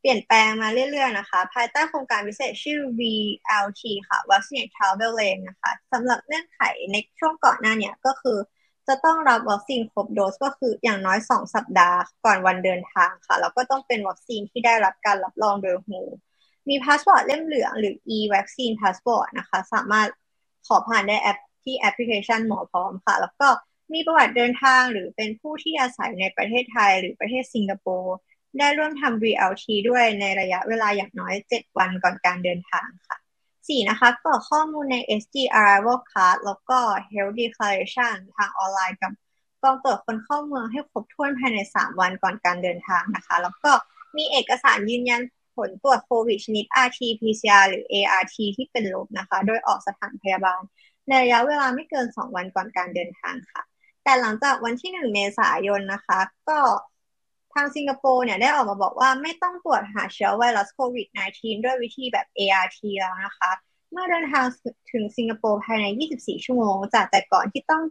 เปลี่ยนแปลงมาเรื่อยๆนะคะ ภายใต้โครงการพิเศษชื่อ VLT ค่ะ Vaccine Travel Lane นะคะสำหรับเงื่อนไขในช่วงก่อนหน้าเนี่ยก็คือ จะต้องรับวัคซีนครบโดสก็คืออย่างน้อย 2 สัปดาห์ก่อนวันเดินทางค่ะ แล้วก็ต้องเป็นวัคซีนที่ได้รับการรับรองโดยหูมีพาสปอร์ตเล่มเหลืองหรือ e-vaccine passport นะคะ สามารถขอผ่านได้แอปที่แอปพลิเคชันหมอพร้อมค่ะ แล้วก็มีประวัติเดินทางหรือเป็นผู้ที่อาศัยในประเทศไทย หรือประเทศสิงคโปร์ ได้ร่วมทำ VLT ด้วยในระยะเวลาอย่างน้อย 7 วันก่อนการเดินทางค่ะ 4. นะคะกรอกข้อมูลใน SG Arrival Card แล้วก็ Health Declaration ทางออนไลน์กับกองตรวจคนเข้าเมืองให้ครบถ้วนภายใน 3 วันก่อนการเดินทางนะคะ แล้วก็มีเอกสารยืนยันผลตรวจโควิดชนิด RT-PCR หรือ ART ที่เป็นลบนะคะ โดยออกสถานพยาบาล ในระยะเวลาไม่เกิน 2 วันก่อนการเดินทางค่ะ แต่หลังจากวันที่ 1 เมษายนนะคะ ก็ ทางสิงคโปร์เนี่ยได้ออกมาบอกว่าไม่ต้องตรวจหาเชื้อไวรัสโควิด -19 ด้วยวิธีแบบ ART แล้วนะคะ เมื่อเดินทางถึงสิงคโปร์ภายใน 24 ชั่วโมง จากแต่ก่อนที่ต้อง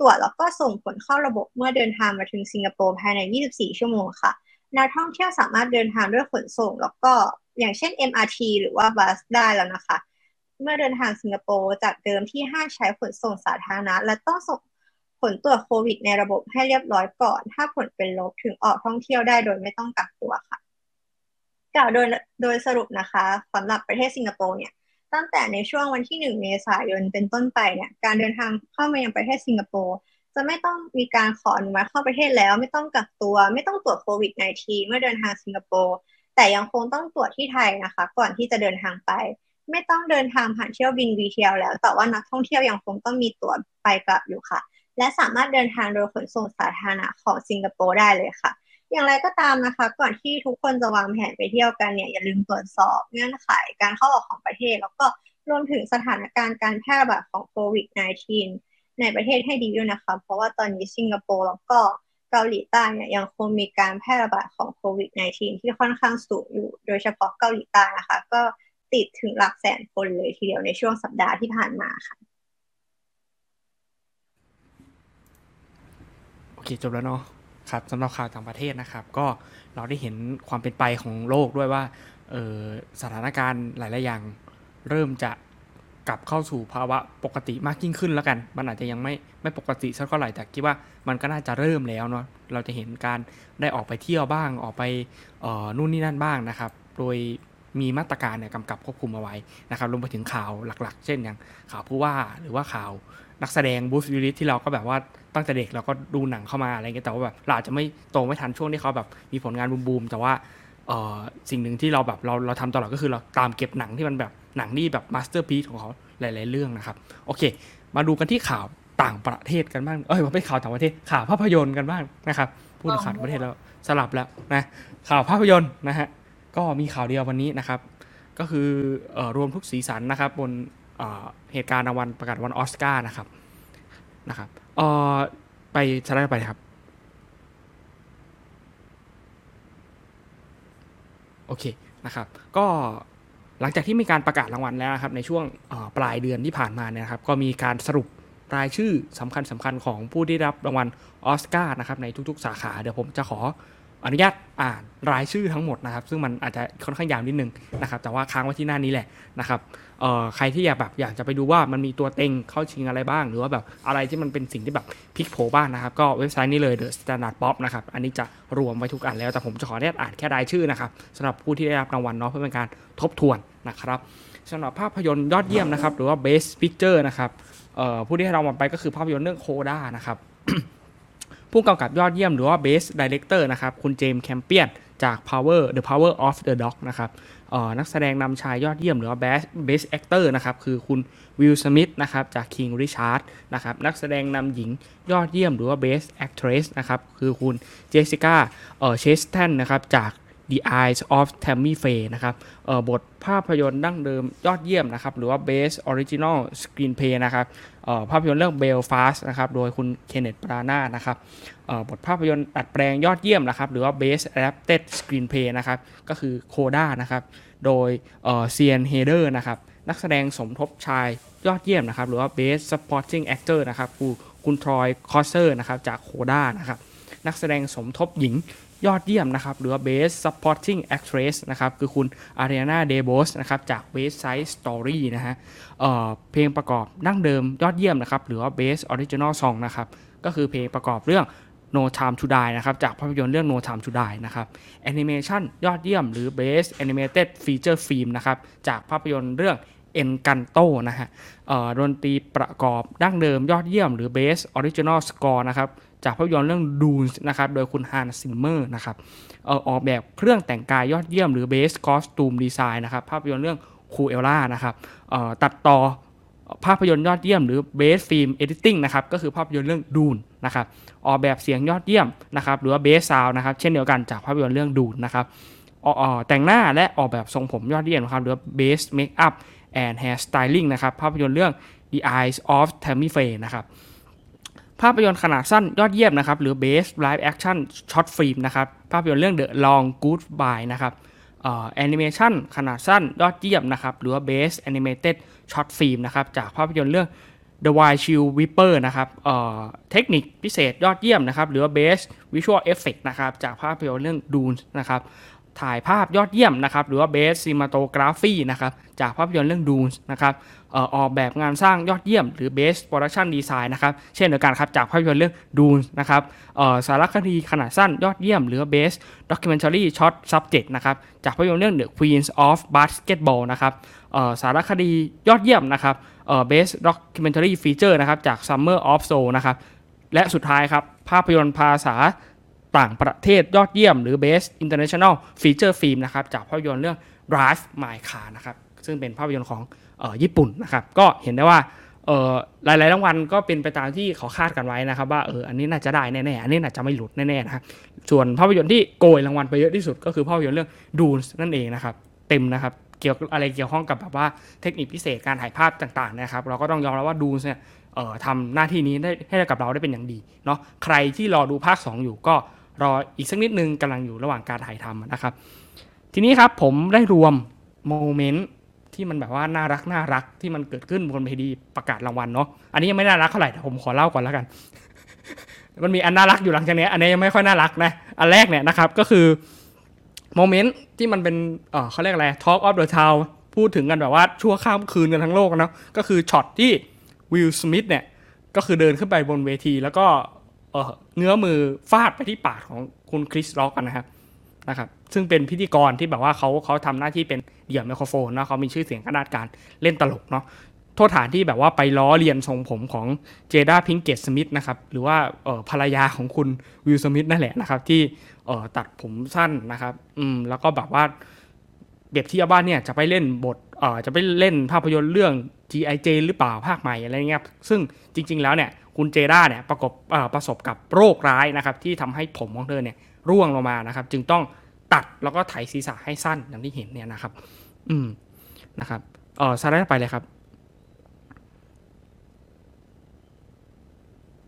ตรวจแล้วก็ส่งผลเข้าระบบเมื่อเดินทางมาถึงสิงคโปร์ภายใน 24 ชั่วโมงค่ะนักท่องเที่ยวสามารถเดินทางด้วยขนส่ง แล้วก็อย่างเช่น MRT หรือว่าบัสได้แล้วนะคะ เมื่อเดินทางสิงคโปร์จากเดิมที่ห้ามใช้ขนส่งสาธารณะ และต้องส่ง ผลตรวจโควิดในระบบให้เรียบร้อยก่อน ถ้าผลเป็นลบถึงออกท่องเที่ยวได้โดยไม่ต้องกักตัวค่ะ กล่าวโดยโดยสรุปนะคะสำหรับประเทศสิงคโปร์เนี่ยตั้งแต่ในช่วงวันที่ 1 เมษายนเป็นต้นไปเนี่ยการเดินทางเข้ามายังประเทศสิงคโปร์จะไม่ต้องมีการขออนุมัติเข้าประเทศแล้ว ไม่ต้องกักตัว ไม่ต้องตรวจโควิด -19 เมื่อเดินทางสิงคโปร์แต่ยังคงต้องตรวจที่ไทยนะคะ ก่อนที่จะเดินทางไป ไม่ต้องเดินทางผ่านเที่ยวบิน VTL แล้ว แต่ว่านักท่องเที่ยวยังคงต้องมีตั๋วไปกลับอยู่ค่ะ และสามารถเดินทางโดยขนส่งสาธารณะของสิงคโปร์ได้เลยค่ะ อย่างไรก็ตามนะคะ ก่อนที่ทุกคนจะวางแผนไปเที่ยวกันเนี่ยอย่าลืมตรวจสอบเงื่อนไขการเข้าออกของประเทศ แล้วก็รวมถึงสถานการณ์การแพร่ระบาดของโควิด -19 ในประเทศให้ดีด้วยนะคะ เพราะว่าตอนนี้สิงคโปร์แล้วก็เกาหลีใต้เนี่ยยังคงมีการแพร่ระบาดของโควิด -19 ที่ค่อนข้างสูงอยู่ โดยเฉพาะเกาหลีใต้นะคะ ก็ติดถึงหลักแสนคนเลยทีเดียวในช่วงสัปดาห์ที่ผ่านมาค่ะ อเคจบแล้วเนาะครับสำหรับข่าวต่างประเทศนะครับ ก็เราได้เห็นความเป็นไปของโลกด้วยว่าสถานการณ์หลาย ๆ อย่าง เริ่มจะกลับเข้าสู่ภาวะปกติมากยิ่งขึ้นแล้วกัน มันอาจจะยังไม่ไม่ปกติสักเท่าไหร่แต่คิดว่ามันก็น่าจะเริ่มแล้วเนาะเราจะเห็นการได้ออกไปเที่ยวบ้างออกไปนู่นนี่นั่นบ้างนะครับ โดยมีมาตรการเนี่ยกำกับควบคุมเอาไว้นะครับรวมไปถึงข่าวหลัก ๆ เช่นอย่างข่าวผู้ว่าหรือว่าข่าว นักแสดงบูสวิลิสที่เราก็แบบว่าตั้งแต่เด็กเราก็ดูหนังเข้ามาอะไรเงี้ยแต่ว่าแบบเราอาจจะไม่โตไม่ทันช่วงที่เขาแบบมีผลงานบูมๆแต่ว่าสิ่งหนึ่งที่เราแบบเราเราทำตลอดก็คือเราตามเก็บหนังที่มันแบบหนังที่แบบมาสเตอร์พีซของเขาหลาย ๆ เรื่องนะครับ โอเค มาดูกันที่ข่าวต่างประเทศกันบ้าง เอ้ยไม่ข่าวต่างประเทศ ข่าวภาพยนตร์กันบ้างนะครับ พูดข่าวประเทศแล้วสลับแล้วนะ ข่าวภาพยนตร์นะฮะ ก็มีข่าวเดียววันนี้นะครับ ก็คือเออรวมทุกสีสันนะครับบน เหตุการณ์รางวัลประกาศรางวัลออสการ์นะครับนะครับเออไปสไลด์ไปครับ โอเคนะครับ ก็หลังจากที่มีการประกาศรางวัลแล้วนะครับในช่วงปลายเดือนที่ผ่านมาเนี่ยนะครับก็มีการสรุปรายชื่อสำคัญสำคัญของผู้ที่รับรางวัลออสการ์นะครับในทุกๆ สาขา เดี๋ยวผมจะขอ อนุญาตอ่านรายชื่อทั้งหมดนะครับ ซึ่งมันอาจจะค่อนข้างยาวนิดนึงนะครับ แต่ว่าค้างไว้ที่หน้านี้แหละนะครับใครที่อยากแบบอยากจะไปดูว่ามันมีตัวเต็งเข้าชิงอะไรบ้าง หรือว่าแบบอะไรที่มันเป็นสิ่งที่แบบพลิกโผบ้างนะครับ ก็เว็บไซต์นี้เลย The Standard Pop นะครับ อันนี้จะรวมไว้ทุกอันแล้ว แต่ผมจะขออนุญาตอ่านแค่รายชื่อนะครับสำหรับผู้ที่ได้รับรางวัลเนาะเพื่อเป็นการทบทวนนะครับสำหรับภาพยนตร์ยอดเยี่ยมนะครับ หรือว่า Best Picture นะครับผู้ที่ได้รางวัลไปก็คือภาพยนตร์เรื่องโคด้านะครับ ผู้กำกับยอดเยี่ยมหรือว่า Best Director นะครับคุณเจมส์แคมเปียนจาก Power The Power of the Dog นะครับนักแสดงนำชายยอดเยี่ยมหรือว่า Best Best Actor นะครับคือคุณวิลสมิธนะครับจาก King Richard นะครับนักแสดงนำหญิงยอดเยี่ยมหรือว่า Best Actress นะครับคือคุณเจสสิก้าเชสตันนะครับจาก The Eyes of Tammy Faye นะครับบทภาพยนตร์ดั้งเดิมยอดเยี่ยมนะครับ หรือว่า Best Original Screenplay นะครับภาพยนตร์เรื่อง Belfast นะครับ โดยคุณเคนเนตปรานานะครับบทภาพยนตร์ดัดแปลงยอดเยี่ยมนะครับ หรือว่า Best Adapted Screenplay นะครับ ก็คือโคด้านะครับ โดยเซียนเฮเดอร์นะครับ นักแสดงสมทบชายยอดเยี่ยมนะครับ หรือว่า Best Supporting Actor นะครับ คุณทรอย คอสเซอร์นะครับ จากโคด้านะครับ นักแสดงสมทบหญิง ยอดเยี่ยมนะครับ หรือว่า Best Supporting Actress นะครับ คือคุณอารีอานาเดโบสนะครับ จาก West Side Story นะฮะเพลงประกอบดั้งเดิมยอดเยี่ยมนะครับ หรือว่า Best Original Song นะครับ ก็คือเพลงประกอบเรื่อง No Time to Die นะครับ จากภาพยนตร์เรื่อง No Time to Die นะครับ Animation ยอดเยี่ยม หรือ Best Animated Feature Film นะครับ จากภาพยนตร์เรื่อง Encanto นะฮะดนตรีประกอบดั้งเดิมยอดเยี่ยมหรือ Best Original Score นะครับ จากภาพยนตร์เรื่อง Dune นะครับโดยคุณฮานส์ซิมเมอร์นะครับออกแบบเครื่องแต่งกายยอดเยี่ยมหรือ Best Costume Design นะครับภาพยนตร์เรื่อง Cruella นะครับตัดต่อภาพยนตร์ยอดเยี่ยมหรือ Best Film Editing นะครับก็คือภาพยนตร์เรื่อง Dune นะครับออกแบบเสียงยอดเยี่ยมนะครับหรือว่า Best Sound นะครับเช่นเดียวกันจากภาพยนตร์เรื่อง Dune นะครับอออแต่งหน้าและออกแบบทรงผมยอดเยี่ยมนะครับหรือว่า Best Makeup and Hair Styling นะครับภาพยนตร์เรื่อง The Eyes of Tammy Faye นะครับ ภาพยนตร์ขนาดสั้นยอดเยี่ยมนะครับ หรือ Best Live Action Short Film นะครับ ภาพยนตร์เรื่อง The Long Goodbye นะครับแอนิเมชันขนาดสั้นยอดเยี่ยมนะครับ หรือว่า Best Animated Short Film นะครับ จากภาพยนตร์เรื่อง The Wild Chill Viper นะครับเอ่อเทคนิคพิเศษยอดเยี่ยมนะครับ หรือว่า Best Visual Effect นะครับ จากภาพยนตร์เรื่อง Dune นะครับ ถ่ายภาพยอดเยี่ยมนะครับหรือว่า Best Cinematography นะครับจากภาพยนตร์เรื่อง Dune นะครับออกแบบงานสร้างยอดเยี่ยม หรือ Best Production Design นะครับเช่นเดียวกันครับจากภาพยนตร์เรื่อง Dune นะครับสารคดีขนาดสั้นยอดเยี่ยม หรือ Best Documentary Short Subject นะครับจากภาพยนตร์เรื่อง The Queens of Basketball นะครับสารคดียอดเยี่ยมนะครับเอ่อ Best Documentary Feature นะครับจาก Summer of Soul นะครับและสุดท้ายครับภาพยนตร์ภาษา ต่างประเทศยอดเยี่ยม หรือ Best International Feature Film นะครับจากภาพยนตร์เรื่อง Drive My Car นะครับซึ่งเป็นภาพยนตร์ของออญี่ปุ่นนะครับก็เห็นได้ว่าหลายๆรางวัลก็เป็นไปตามที่เขาคาดกันไว้นะครับ ว่าเอออันนี้น่าจะได้แน่ๆอันนี้น่าจะไม่หลุดแน่ๆนะครับส่วนภาพยนตร์ที่โกยรางวัลไปเยอะที่สุด ก็คือภาพยนตร์เรื่อง Dune นั่นเองนะครับเต็มนะครับเกี่ยวกับอะไรเกี่ยวข้องกับแบบว่าเทคนิคพิเศษการถ่ายภาพต่างๆนะครับ เราก็ต้องยอมรับว่าดูเนี่ยทำหน้าที่นี้ได้ให้กับเราได้เป็นอย่างดีเนาะใครที่รอดูภาค 2 อยู่ก็ รออีกสักนิดนึงกำลังอยู่ระหว่างการถ่ายทำนะครับ ทีนี้ครับผมได้รวมmoment ที่มันแบบว่าน่ารักน่ารักที่มันเกิดขึ้นบนเวทีประกาศรางวัลเนาะอันนี้ยังไม่น่ารักเท่าไหร่แต่ผมขอเล่าก่อนแล้วกัน มันมีอันน่ารักอยู่หลังจากนี้อันนี้ยังไม่ค่อยน่ารักนะอันแรกเนี่ยนะครับก็คือ moment ที่มันเป็นเออเขาเรียกอะไร Talk of the Town พูดถึงกันแบบว่าชั่วข้ามคืนกันทั้งโลกนะก็คือช็อตที่วิลสมิธเนี่ยก็คือเดินขึ้นไปบนเวที แล้วก็ เออเงื้อมือฟาดไปที่ปากของคุณคริสร็อกกันนะครับนะครับ ซึ่งเป็นพิธีกรที่แบบว่าเขาเขาทำหน้าที่เป็นเหยี่ยวไมโครโฟนนะเขามีชื่อเสียงขนาดการเล่นตลกเนาะโทษฐานที่แบบว่าไปล้อเลียนทรงผมของเจด้าพิงเกตสมิธนะครับ หรือว่าเออภรรยาของคุณวิลสมิธนั่นแหละนะครับ ที่เอ่อตัดผมสั้นนะครับ อืมแล้วก็แบบว่าเบียบทียบว่าเนี่ยจะไปเล่นบทเอ่อจะไปเล่นภาพยนตร์เรื่อง G.I. Jane หรือเปล่าภาคใหม่อะไรเงี้ย ซึ่งจริง ๆ แล้วเนี่ย คุณเจด้าเนี่ยประกบประสบกับโรคร้ายนะครับที่ทำให้ผมของเธอเนี่ยร่วงลงมานะครับ จึงต้องตัดแล้วก็ไถศีรษะให้สั้นอย่างที่เห็นเนี่ยนะครับ อืมนะครับเออสไลด์ไปเลยครับ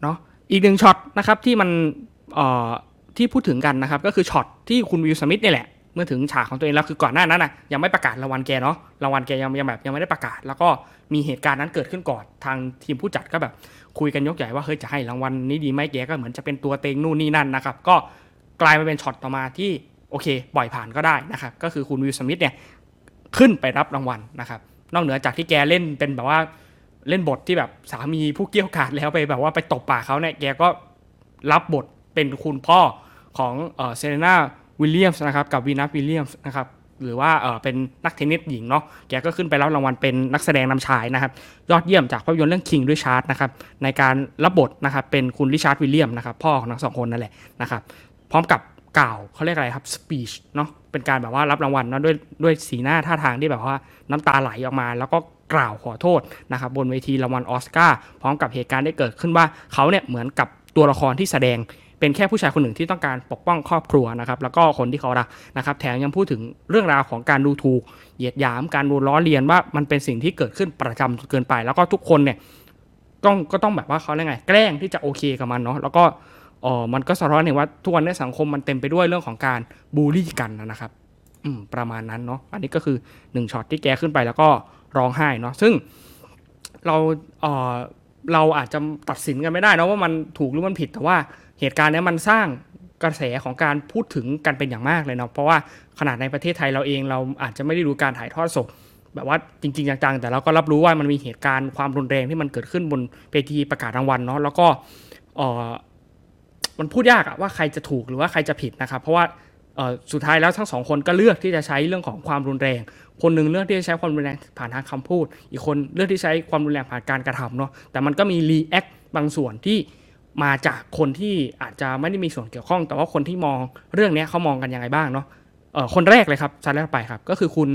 เนาะอีกหนึ่งช็อตนะครับที่มันเอ่อที่พูดถึงกันนะครับ ก็คือช็อตที่คุณวิลสมิธเนี่ยแหละ เมื่อถึงฉากของตัวเองแล้วคือก่อนหน้านั้นนะยังไม่ประกาศรางวัลแกเนาะรางวัลแกยังยังแบบยังไม่ได้ประกาศ แล้วก็มีเหตุการณ์นั้นเกิดขึ้นก่อนทางทีมผู้จัดก็แบบ คุยกันยกใหญ่ว่าเฮ้ยจะให้รางวัลนี้ดีไหมแกก็เหมือนจะเป็นตัวเต็งนู่นนี่นั่นนะครับ ก็กลายมาเป็นช็อตต่อมาที่โอเคปล่อยผ่านก็ได้นะครับก็คือคุณวิลสมิธเนี่ยขึ้นไปรับรางวัลนะครับ นอกเหนือจากที่แกเล่นเป็นแบบว่าเล่นบทที่แบบสามีผู้เกรี้ยวกราดแล้วไปแบบว่าไปตบปากเขาเนี่ยแกก็รับบทเป็นคุณพ่อของเซเรนาวิลเลียมส์นะครับกับวีนัสวิลเลียมส์นะครับ หรือว่าเออเป็นนักเทนนิสหญิงเนาะแกก็ขึ้นไปรับรางวัลเป็นนักแสดงนำชายนะครับยอดเยี่ยมจากภาพยนตร์เรื่องคิงริชาร์ดนะครับในการรับบทนะครับเป็นคุณริชาร์ดวิลเลียมนะครับพ่อของทั้งสองคนนั่นแหละนะครับพร้อมกับกล่าวเขาเรียกอะไรครับ speech เนาะเป็นการแบบว่ารับรางวัลเนาะด้วยด้วยสีหน้าท่าทางที่แบบว่าน้ำตาไหลออกมา แล้วก็กล่าวขอโทษนะครับบนเวทีรางวัลออสการ์พร้อมกับเหตุการณ์ได้เกิดขึ้นว่าเขาเนี่ยเหมือนกับตัวละครที่แสดง เป็นแค่ผู้ชายคนหนึ่งที่ต้องการปกป้องครอบครัวนะครับแล้วก็คนที่เขารักนะครับแถมยังพูดถึงเรื่องราวของการดูถูกเหยียดหยามการดนล้อเลียนว่ามันเป็นสิ่งที่เกิดขึ้นประจำจนเกินไป แล้วก็ทุกคนเนี่ยต้องก็ต้องแบบว่าเขาเรียกไงแกล้งที่จะโอเคกับมันเนาะแล้วก็เออมันก็สะท้อนเห็นว่าทุกวันในสังคมมันเต็มไปด้วยเรื่องของการบูลลี่กันนะครับอืมประมาณนั้นเนาะอันนี้ก็คือหนึ่งช็อตที่แกขึ้นไปแล้วก็ร้องไห้เนาะซึ่งเราเออเราอาจจะตัดสินกันไม่ได้นะว่ามันถูกหรือมันผิดแต่ว่า เหตุการณ์นี้มันสร้างกระแสของการพูดถึงกันเป็นอย่างมากเลยเนาะเพราะว่าขนาดในประเทศไทยเราเองเราอาจจะไม่ได้ดูการถ่ายทอดสดแบบว่าจริงๆจังๆแต่เราก็รับรู้ว่ามันมีเหตุการณ์ความรุนแรงที่มันเกิดขึ้นบนเวทีประกาศรางวัลเนาะแล้วก็เออมันพูดยากอะว่าใครจะถูกหรือว่าใครจะผิดนะครับ เพราะว่าเออสุดท้ายแล้วทั้งสองคนก็เลือกที่จะใช้เรื่องของความรุนแรง คนหนึ่งเลือกที่จะใช้ความรุนแรงผ่านทางคำพูด อีกคนเลือกที่ใช้ความรุนแรงผ่านการกระทำเนาะแต่มันก็มี react บางส่วนที่ มาจากคนที่อาจจะไม่ได้มีส่วนเกี่ยวข้อง แต่ว่าคนที่มองเรื่องนี้เขามองกันยังไงบ้างเนาะเอ่อคนแรกเลยครับสไลด์ไปครับ ก็คือคุณ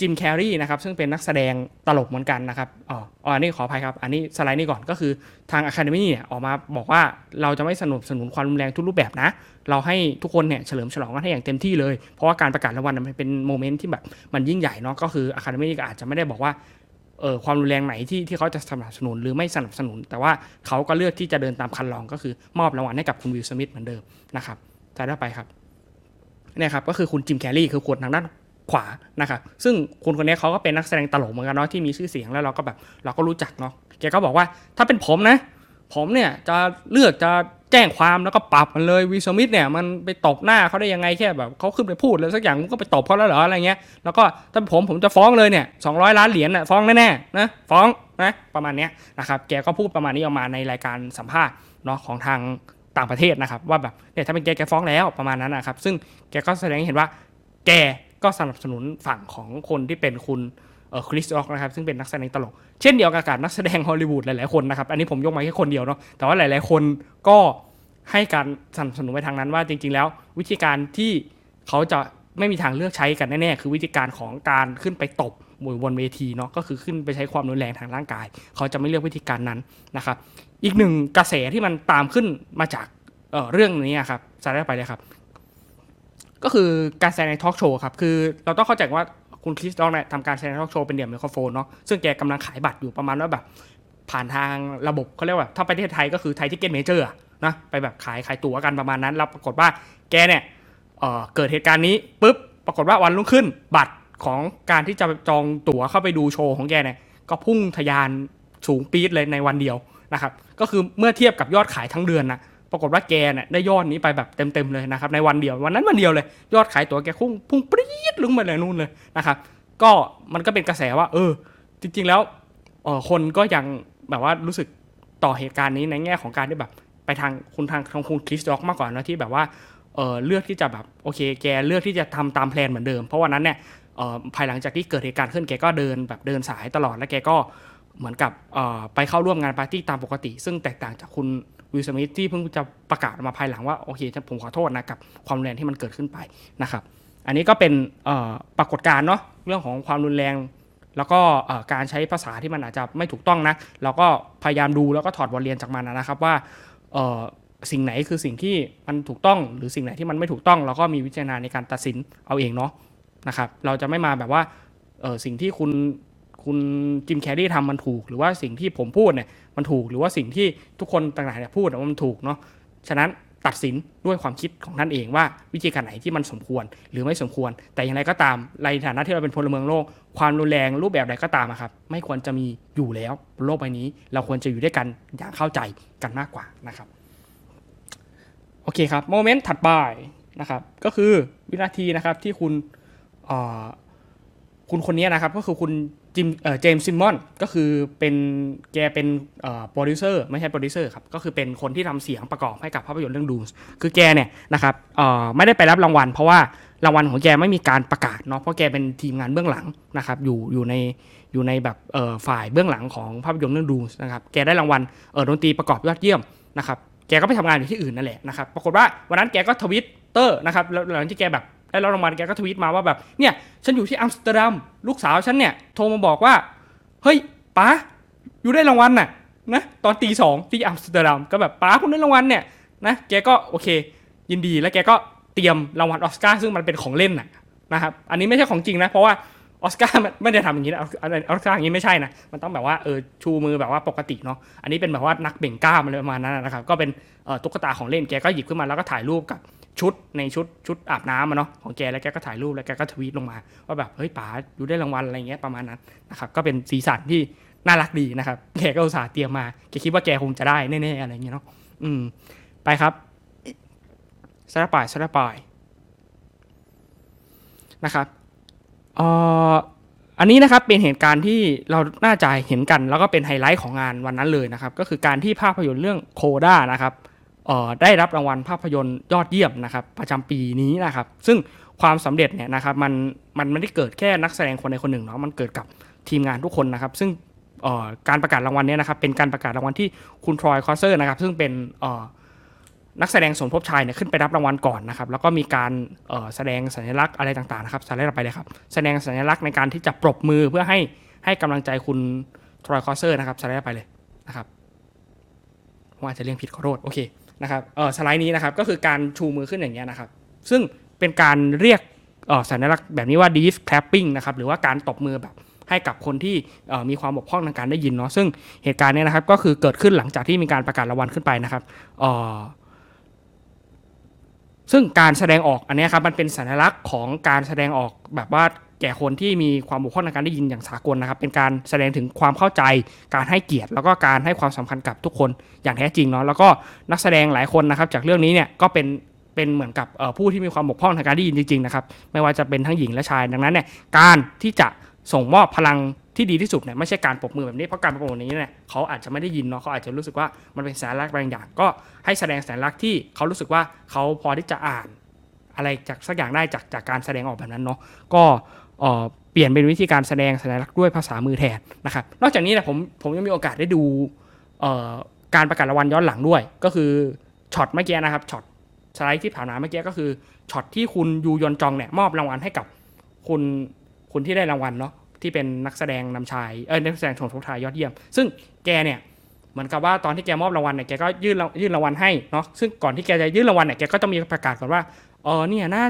จิมแคร์รีนะครับซึ่งเป็นนักแสดงตลกเหมือนกันนะครับอ๋ออ๋ออันนี้ขออภัยครับ อันนี้สไลด์นี้ก่อนก็คือทาง Academy เนี่ยออกมาบอกว่าเราจะไม่สนับสนุนความรุนแรงทุกรูปแบบนะ เราให้ทุกคนเนี่ยเฉลิมฉลองกันให้อย่างเต็มที่เลย เพราะว่าการประกาศรางวัลมันเป็น moment ที่แบบมันยิ่งใหญ่เนาะก็คือ Academy ก็อาจจะไม่ได้บอกว่า เออความรุนแรงไหนที่ที่เขาจะสนับสนุนหรือไม่สนับสนุน แต่ว่าเขาก็เลือกที่จะเดินตามครรลองก็คือมอบรางวัลให้กับคุณวิลสมิธเหมือนเดิมนะครับสได์ต่อไปครับเนี่ยครับก็คือคุณจิมแคร์รีคือคนทางด้านขวานะครับซึ่งคุณคนนี้เขาก็เป็นนักแสดงตลกเหมือนกันเนาะที่มีชื่อเสียงแล้วเราก็แบบเราก็รู้จักเนาะแกก็บอกว่าถ้าเป็นผมนะ ผมเนี่ยจะเลือกจะ แจ้งความแล้วก็ปรับมันเลยวีสมิธเนี่ยมันไปตบหน้าเขาได้ยังไงแค่แบบเขาขึ้นไปพูดเลยสักอย่างมึงก็ไปตบเขาแล้วเหรออะไรเงี้ยแล้วก็ถ้าผมผมจะฟ้องเลยเนี่ยสองล้านเหรียญน่ะฟ้องแน่ๆนะฟ้องนะประมาณเนี้ยนะครับแกก็พูดประมาณนี้ออกมาในรายการสัมภาษณ์เนาะของทางต่างประเทศนะครับว่าแบบเนี่ยถ้าเป็นแกแกฟ้องแล้วประมาณนั้นนะครับซึ่งแกก็แสดงให้เห็นว่าแกก็สนับสนุนฝั่งของคนที่เป็นคุณ คริสต็อกนะครับซึ่งเป็นนักแสดงตลก เช่นเดียวกับนักแสดงฮอลลีวูดหลายๆคนนะครับอันนี้ผมยกมาแค่คนเดียวเนาะแต่ว่าหลาย ๆ คนก็ให้การสนับสนุนไปทางนั้นว่าจริง ๆ แล้ว วิธีการที่เขาจะไม่มีทางเลือกใช้กันแน่ๆคือวิธีการของการขึ้นไปตบมวยบนเวทีเนาะก็คือขึ้นไปใช้ความรุนแรงทางร่างกาย เขาจะไม่เลือกวิธีการนั้นนะครับ อีกหนึ่งกระแสที่มันตามขึ้นมาจากเเรื่องนี้ครับสไลด์ต่อไปเลยครับ ก็คือการแสดงใน talk show ครับคือเราต้องเข้าใจว่า คุณคริสร็อกเนี่ยทำการแสดง talk show เป็นเดี่ยวไมโครโฟนเนาะซึ่งแกกำลังขายบัตรอยู่ประมาณว่าแบบผ่านทางระบบเขาเรียกว่าถ้าประเทศไทยก็คือไทยทิเก็ตเมเจอร์นะไปแบบขายขายตั๋วกันประมาณนั้น แล้วปรากฏว่าแกเนี่ยเกิดเหตุการณ์นี้ปุ๊บปรากฏว่าวันรุ่งขึ้นบัตรของการที่จะจองตั๋วเข้าไปดูโชว์ของแกเนี่ยก็พุ่งทะยานสูงปี๊ดเลยในวันเดียวนะครับก็คือเมื่อเทียบกับยอดขายทั้งเดือนนะ ปรากฏว่าแกเนี่ยได้ยอดนี้ไปแบบเต็มๆเลยนะครับในวันเดียววันนั้นวันเดียวเลย ยอดขายตั๋วแกพุ่งพุ่งปรี๊ดลงมาเลยนู่นเลยนะครับก็มันก็เป็นกระแสว่า เออ จริง ๆ แล้วออคนก็ยังแบบว่ารู้สึกต่อเหตุการณ์นี้ในแง่ของการที่แบบไปทางคุณทางทางคุณคริสด็อกมากกว่านะที่แบบว่าเออเลือกที่จะแบบโอเค แกเลือกที่จะทำตามแพลนเหมือนเดิม เพราะวันนั้นเนี่ยภายหลังจากที่เกิดเหตุการณ์ขึ้นแกก็เดินแบบเดินสายตลอดแล้วแกก็เหมือนกับไปเข้าร่วมงานปาร์ตี้ตามปกติ ซึ่งแตกต่างจากคุณ วิลสมิธที่เพิ่งจะประกาศมาภายหลังว่าโอเคผมขอโทษนะกับความรุนแรงที่มันเกิดขึ้นไปนะครับ อันนี้ก็เป็นปรากฏการณ์เนาะเรื่องของความรุนแรง แล้วก็การใช้ภาษาที่มันอาจจะไม่ถูกต้องนะเราก็พยายามดูแล้วก็ถอดบทเรียนจากมันนะครับว่าสิ่งไหนคือสิ่งที่มันถูกต้องหรือสิ่งไหนที่มันไม่ถูกต้อง เราก็มีวิจารณาในการตัดสินเอาเองเนาะนะครับ เราจะไม่มาแบบว่าสิ่งที่คุณ คุณจิมแคร์รี่ทำมันถูก หรือว่าสิ่งที่ผมพูดเนี่ยมันถูกหรือว่าสิ่งที่ทุกคนต่างๆเนี่ยพูดมันถูกเนาะฉะนั้นตัดสินด้วยความคิดของท่านเองว่าวิธีการไหนที่มันสมควรหรือไม่สมควร แต่อย่างไรก็ตามในฐานะที่เราเป็นพลเมืองโลก ความรุนแรงรูปแบบใดก็ตามครับ ไม่ควรจะมีอยู่แล้วบนโลกใบนี้ เราควรจะอยู่ด้วยกันอย่างเข้าใจกันมากกว่านะครับโอเคครับโมเมนต์ถัดไปนะครับก็คือวินาทีนะครับที่คุณคุณคนนี้นะครับก็คือคุณ จิมเจมส์ซิมมอนก็คือเป็นแกเป็นโปรดิวเซอร์ไม่ใช่โปรดิวเซอร์ครับก็คือเป็นคนที่ทำเสียงประกอบให้กับภาพยนตร์เรื่องดูสคือแกเนี่ยนะครับไม่ได้ไปรับรางวัล เพราะว่ารางวัลของแกไม่มีการประกาศเนาะเพราะแกเป็นทีมงานเบื้องหลังนะครับอยู่อยู่ในอยู่ในแบบฝ่ายเบื้องหลังของภาพยนตร์เรื่องดูสนะครับแกได้รางวัลดนตรีประกอบยอดเยี่ยมนะครับแกก็ไปทำงานอยู่ที่อื่นนั่นแหละนะครับปรากฏว่าวันนั้นแกก็ทวิตเตอร์นะครับหลังที่แกแบบ ได้รับรางวัลแกก็ทวีตมาว่าแบบเนี่ยฉันอยู่ที่อัมสเตอร์ดัมลูกสาวฉันเนี่ยโทรมาบอกว่า เฮ้ยป๋า you ได้รางวัลน่ะนะตอนตีสองที่อัมสเตอร์ดัมก็แบบป๋าคุณได้รางวัลเนี่ยนะแกก็โอเค ยินดีแล้วแกก็เตรียมรางวัลออสการ์ซึ่งมันเป็นของเล่นน่ะนะครับอันนี้ไม่ใช่ของจริงนะเพราะว่าออสการ์ไม่ได้ทำอย่างนี้นะออสการ์อย่างนี้ไม่ใช่นะ มันต้องแบบว่าเออชูมือแบบว่าปกติเนาะ อันนี้เป็นแบบว่านักเบ่งกล้ามอะไรประมาณนั้นนะครับ ก็เป็นตุ๊กตาของเล่นแกก็หยิบขึ้นมาแล้วก็ถ่ายรูปกับ ชุดในชุดชุดอาบน้ำมาเนาะของแกแล้วแกก็ถ่ายรูปแล้วแกก็ทวีตลงมาว่าแบบเฮ้ยป๋าอยู่ได้รางวัลอะไรเงี้ยประมาณนั้นนะครับก็เป็นสีสันที่น่ารักดีนะครับแกก็อุตส่าห์เตรียมมาแกคิดว่าแกคงจะได้แน่ๆอะไรเงี้ยเนาะอืมไปครับสลับไปสลับไปนะครับเอ่ออันนี้นะครับเป็นเหตุการณ์ที่เราน่าจะเห็นกัน แล้วก็เป็นไฮไลท์ของงานวันนั้นเลยนะครับ ก็คือการที่ภาพยนตร์เรื่อง CODA นะครับ ได้รับรางวัลภาพยนตร์ยอดเยี่ยมนะครับประจำปีนี้นะครับ ซึ่งความสำเร็จเนี่ยนะครับมันมันไม่ได้เกิดแค่นักแสดงคนใดคนหนึ่งเนาะมันเกิดกับทีมงานทุกคนนะครับ ซึ่งการประกาศรางวัลเนี้นะครับเป็นการประกาศรางวัลที่คุณ Troy Kotsur นะครับซึ่งเป็นนักแสดงสมทบชายเนี่ยขึ้นไปรับรางวัลก่อนนะครับ แล้วก็มีการแสดงสัญลักษณ์อะไรต่างๆนะครับสไลด์ไปเลยครับ แสดงสัญลักษณ์ในการที่จะปรบมือเพื่อให้ให้กำลังใจคุณ Troy Kotsur นะครับสไลด์ไปเลยนะครับว่าอาจจะเรียกผิดขอโทษโอเค นะครับเออสไลด์นี้นะครับก็คือการชูมือขึ้นอย่างเงี้ยนะครับ ซึ่งเป็นการเรียกเอ่อสัญลักษณ์แบบนี้ว่า deaf clapping นะครับหรือว่าการตบมือแบบให้กับคนที่เอ่อมีความบกพร่องทางการได้ยินเนาะซึ่งเหตุการณ์เนี้นะครับก็คือเกิดขึ้นหลังจากที่มีการประกาศรางวัลขึ้นไปนะครับเอ่อซึ่งการแสดงออกอันนี้ครับมันเป็นสัญลักษณ์ของการแสดงออกแบบว่า แก่คนที่มีความบกพร่องในการได้ยินอย่างสากลนะครับ เป็นการแสดงถึงความเข้าใจ การให้เกียรติ แล้วก็การให้ความสำคัญกับทุกคนอย่างแท้จริงเนาะแล้วก็นักแสดงหลายคนนะครับ จากเรื่องนี้เนี่ยก็เป็นเป็นเหมือนกับผู้ที่มีความบกพร่องทางการได้ยินจริงๆนะครับไม่ว่าจะเป็นทั้งหญิงและชายดังนั้นเนี่ยการที่จะส่งมอบพลังที่ดีที่สุดเนี่ยไม่ใช่การปรบมือแบบนี้เพราะการปรบมือนี้เนี่ยเขาอาจจะไม่ได้ยินเนาะเขาอาจจะรู้สึกว่ามันเป็นสัญลักษณ์บางอย่าง ก็ให้แสดงสัญลักษณ์ที่เขารู้สึกว่าเขาพอที่จะอ่านอะไรจากสักอย่างได้จากจากการแสดงออกแบบนั้นเนาะก็ เปลี่ยนเป็นวิธีการแสดงสัญลักษณ์ด้วยภาษามือแทนนะครับนอกจากนี้นี่ยผมผมยังมีโอกาสได้ดูการประกาศรางวัลย้อนหลังด้วย ก็คือช็อตเมื่อกี้นะครับช็อตสไลด์ที่ผ่านมาเมื่อกี้ก็คือช็อตที่คุณยูยอนจองเนี่ยมอบรางวัลให้กับคุณคุณที่ได้รางวัลเนาะที่เป็นนักแสดงนำชายเออนักแสดงชมทบชายยอดเยี่ยม ซึ่งแกเนี่ยเหมือนกับว่าตอนที่แกมอบรางวัลเนี่ยแกก็ยื่นยื่นรางวัลให้เนาะซึ่งก่อนที่แกจะยื่นรางวัลเนี่ยแกก็จะมีประกาศก่อนว่าเออเนี่ยนะ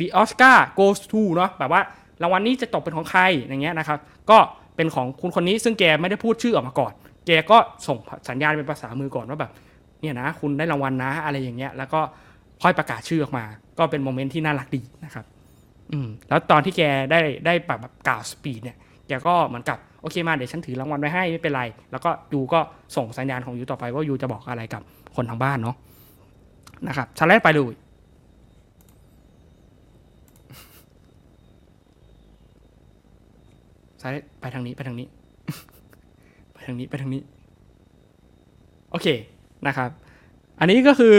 the Oscar goes to เนาะแบบว่า รางวัลนี้จะตกเป็นของใครอย่างเงี้ยนะครับ ก็เป็นของคุณคนนี้ซึ่งแกไม่ได้พูดชื่อออกมาก่อน แกก็ส่งสัญญาณเป็นภาษามือก่อนว่าแบบเนี่ยนะคุณได้รางวัลนะอะไรอย่างเงี้ยแล้วก็ค่อยประกาศชื่อออกมา ก็เป็น moment ที่น่ารักดีนะครับอืมแล้วตอนที่แกได้ได้แบบกล่าว speech เนี่ยแกก็เหมือนกับโอเคมาเดี๋ยวฉันถือรางวัลไว้ให้ไม่เป็นไร แล้วก็ you ก็ส่งสัญญาณของ you ต่อไปว่า you จะบอกอะไรกับคนทางบ้านเนาะนะครับสไลด์ไปเลย สไลด์ไปทางนี้ไปทางนี้ ไปทางนี้ไปทางนี้ โอเคนะครับ อันนี้ก็คือ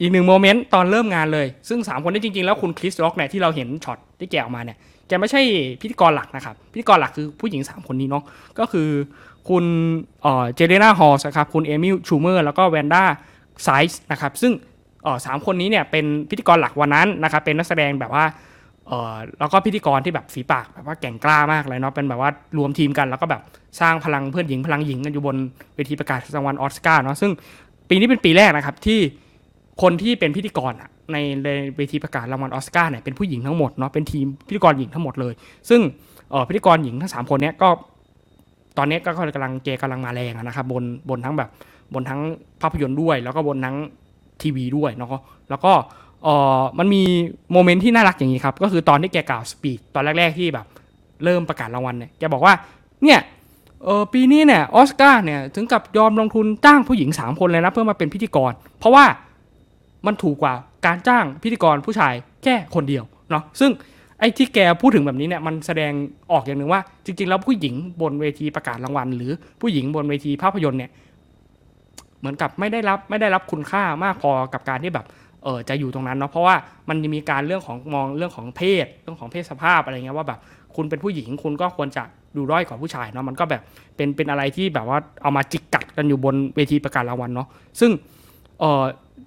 อีกหนึ่ง moment ตอนเริ่มงานเลย ซึ่ง 3 คนนี้จริง ๆ แล้วคุณ Chris Rock เนี่ยที่เราเห็นช็อตที่แกออกมาเนี่ยแกไม่ใช่พิธีกรหลักนะครับ พิธีกรหลักคือผู้หญิง 3 คนนี้เนาะก็คือคุณเจเรนาฮอลส์ครับคุณ Amy Schumer แล้วก็ Wanda Sykes นะครับซึ่งสามคนนี้เนี่ยเป็นพิธีกรหลักวันนั้นนะครับเป็นนักแสดงแบบว่า เออแล้วก็พิธีกรที่แบบฝีปากแบบว่าแก่งกล้ามากเลยเนาะเป็นแบบว่ารวมทีมกันแล้วก็แบบสร้างพลังเพื่อนหญิงพลังหญิงกันอยู่บนเวทีประกาศรางวัลออสการ์เนาะซึ่งปีนี้เป็นปีแรกนะครับที่คนที่เป็นพิธีกรในเวทีประกาศรางวัลออสการ์เนี่ยเป็นผู้หญิงทั้งหมดเนาะเป็นทีมพิธีกรหญิงทั้งหมดเลย ซึ่งพิธีกรหญิงทั้งสามคนเนี้ยก็ตอนนี้ก็กำลังเจกำลังมาแรงอะนะครับบนบนทั้งแบบบนทั้งภาพยนตร์ด้วย แล้วก็บนทั้งทีวีด้วยเนาะแล้วก็ เออมันมี moment ที่น่ารักอย่างนี้ครับ ก็คือตอนที่แกกล่าว speech ตอนแรก ๆที่แบบ เริ่มประกาศรางวัลเนี่ยแกบอกว่าเนี่ยเออปีนี้เนี่ยออสการ์เนี่ยถึงกับยอมลงทุนจ้างผู้หญิง 3 คนเลยนะเพื่อมาเป็นพิธีกร เพราะว่ามันถูกกว่าการจ้างพิธีกรผู้ชายแค่คนเดียวเนาะซึ่งไอ้ที่แกพูดถึงแบบนี้เนี่ยมันแสดงออกอย่างหนึ่งว่า จริง ๆ แล้วผู้หญิงบนเวทีประกาศรางวัล หรือผู้หญิงบนเวทีภาพยนตร์เนี่ยเหมือนกับไม่ได้รับไม่ได้รับคุณค่ามากพอกับการที่แบบ เออจะอยู่ตรงนั้นเนาะเพราะว่ามันมีการเรื่องของมองเรื่องของเพศเรื่องของเพศสภาพอะไรเงี้ยว่าแบบคุณเป็นผู้หญิงคุณก็ควรจะดูด้อยกว่าผู้ชายเนาะมันก็แบบเป็นเป็นอะไรที่แบบว่าเอามาจิกกัดกันอยู่บนเวทีประกาศรางวัลเนาะซึ่งเออ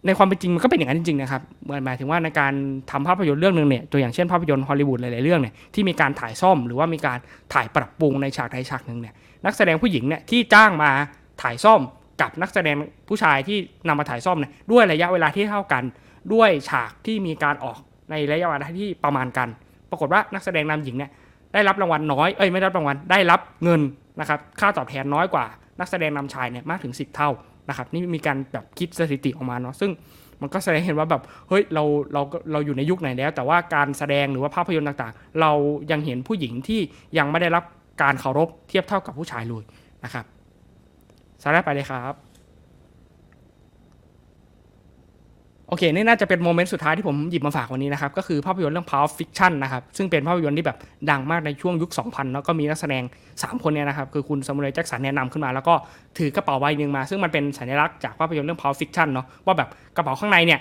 ในความเป็นจริงมันก็เป็นอย่างนั้นจริงๆนะครับหมายถึงว่าในการทำภาพยนตร์เรื่องหนึ่งเนี่ยตัวอย่างเช่นภาพยนตร์ฮอลลีวูดหลายๆเรื่องเนี่ยที่มีการถ่ายซ่อมหรือว่ามีการถ่ายปรับปรุงในฉากใดฉากหนึ่งเนี่ยนักแสดงผู้หญิงเนี่ยที่จ้างมาถ่ายซ่อมกับนักแสดงผู้ชายที่นำมาถ่ายซ่อมเนี่ยด้วยระยะเวลาที่เท่ากัน ด้วยฉากที่มีการออกในระยะเวลาที่ประมาณกัน ปรากฏว่านักแสดงนำหญิงเนี่ยได้รับรางวัลน้อยเอ้ยไม่ได้รับรางวัลได้รับเงินนะครับค่าตอบแทนน้อยกว่านักแสดงนำชายเนี่ยมากถึง 10 เท่านะครับนี่มีการแบบคิดสถิติออกมาเนาะซึ่งมันก็แสดงเห็นว่าแบบเฮ้ยเราเราเราอยู่ในยุคไหนแล้ว แต่ว่าการแสดงหรือว่าภาพยนตร์ต่างๆ เรายังเห็นผู้หญิงที่ยังไม่ได้รับการเคารพเทียบเท่ากับผู้ชายเลยนะครับสไลด์ไปเลยครับ โอเค นี่น่าจะเป็น moment สุดท้ายที่ผมหยิบมาฝากวันนี้นะครับ ก็คือภาพยนตร์เรื่อง Pulp Fiction นะครับ ซึ่งเป็นภาพยนตร์ที่แบบดังมากในช่วงยุค 2000 แล้วก็มีนักแสดง 3 คนเนี่ยนะครับ คือคุณ Samuel Jackson แนะนำขึ้นมา แล้วก็ถือกระเป๋าใบหนึ่งมา ซึ่งมันเป็นสัญลักษณ์จากภาพยนตร์เรื่อง Pulp Fiction เนาะว่าแบบกระเป๋าข้างในเนี่ย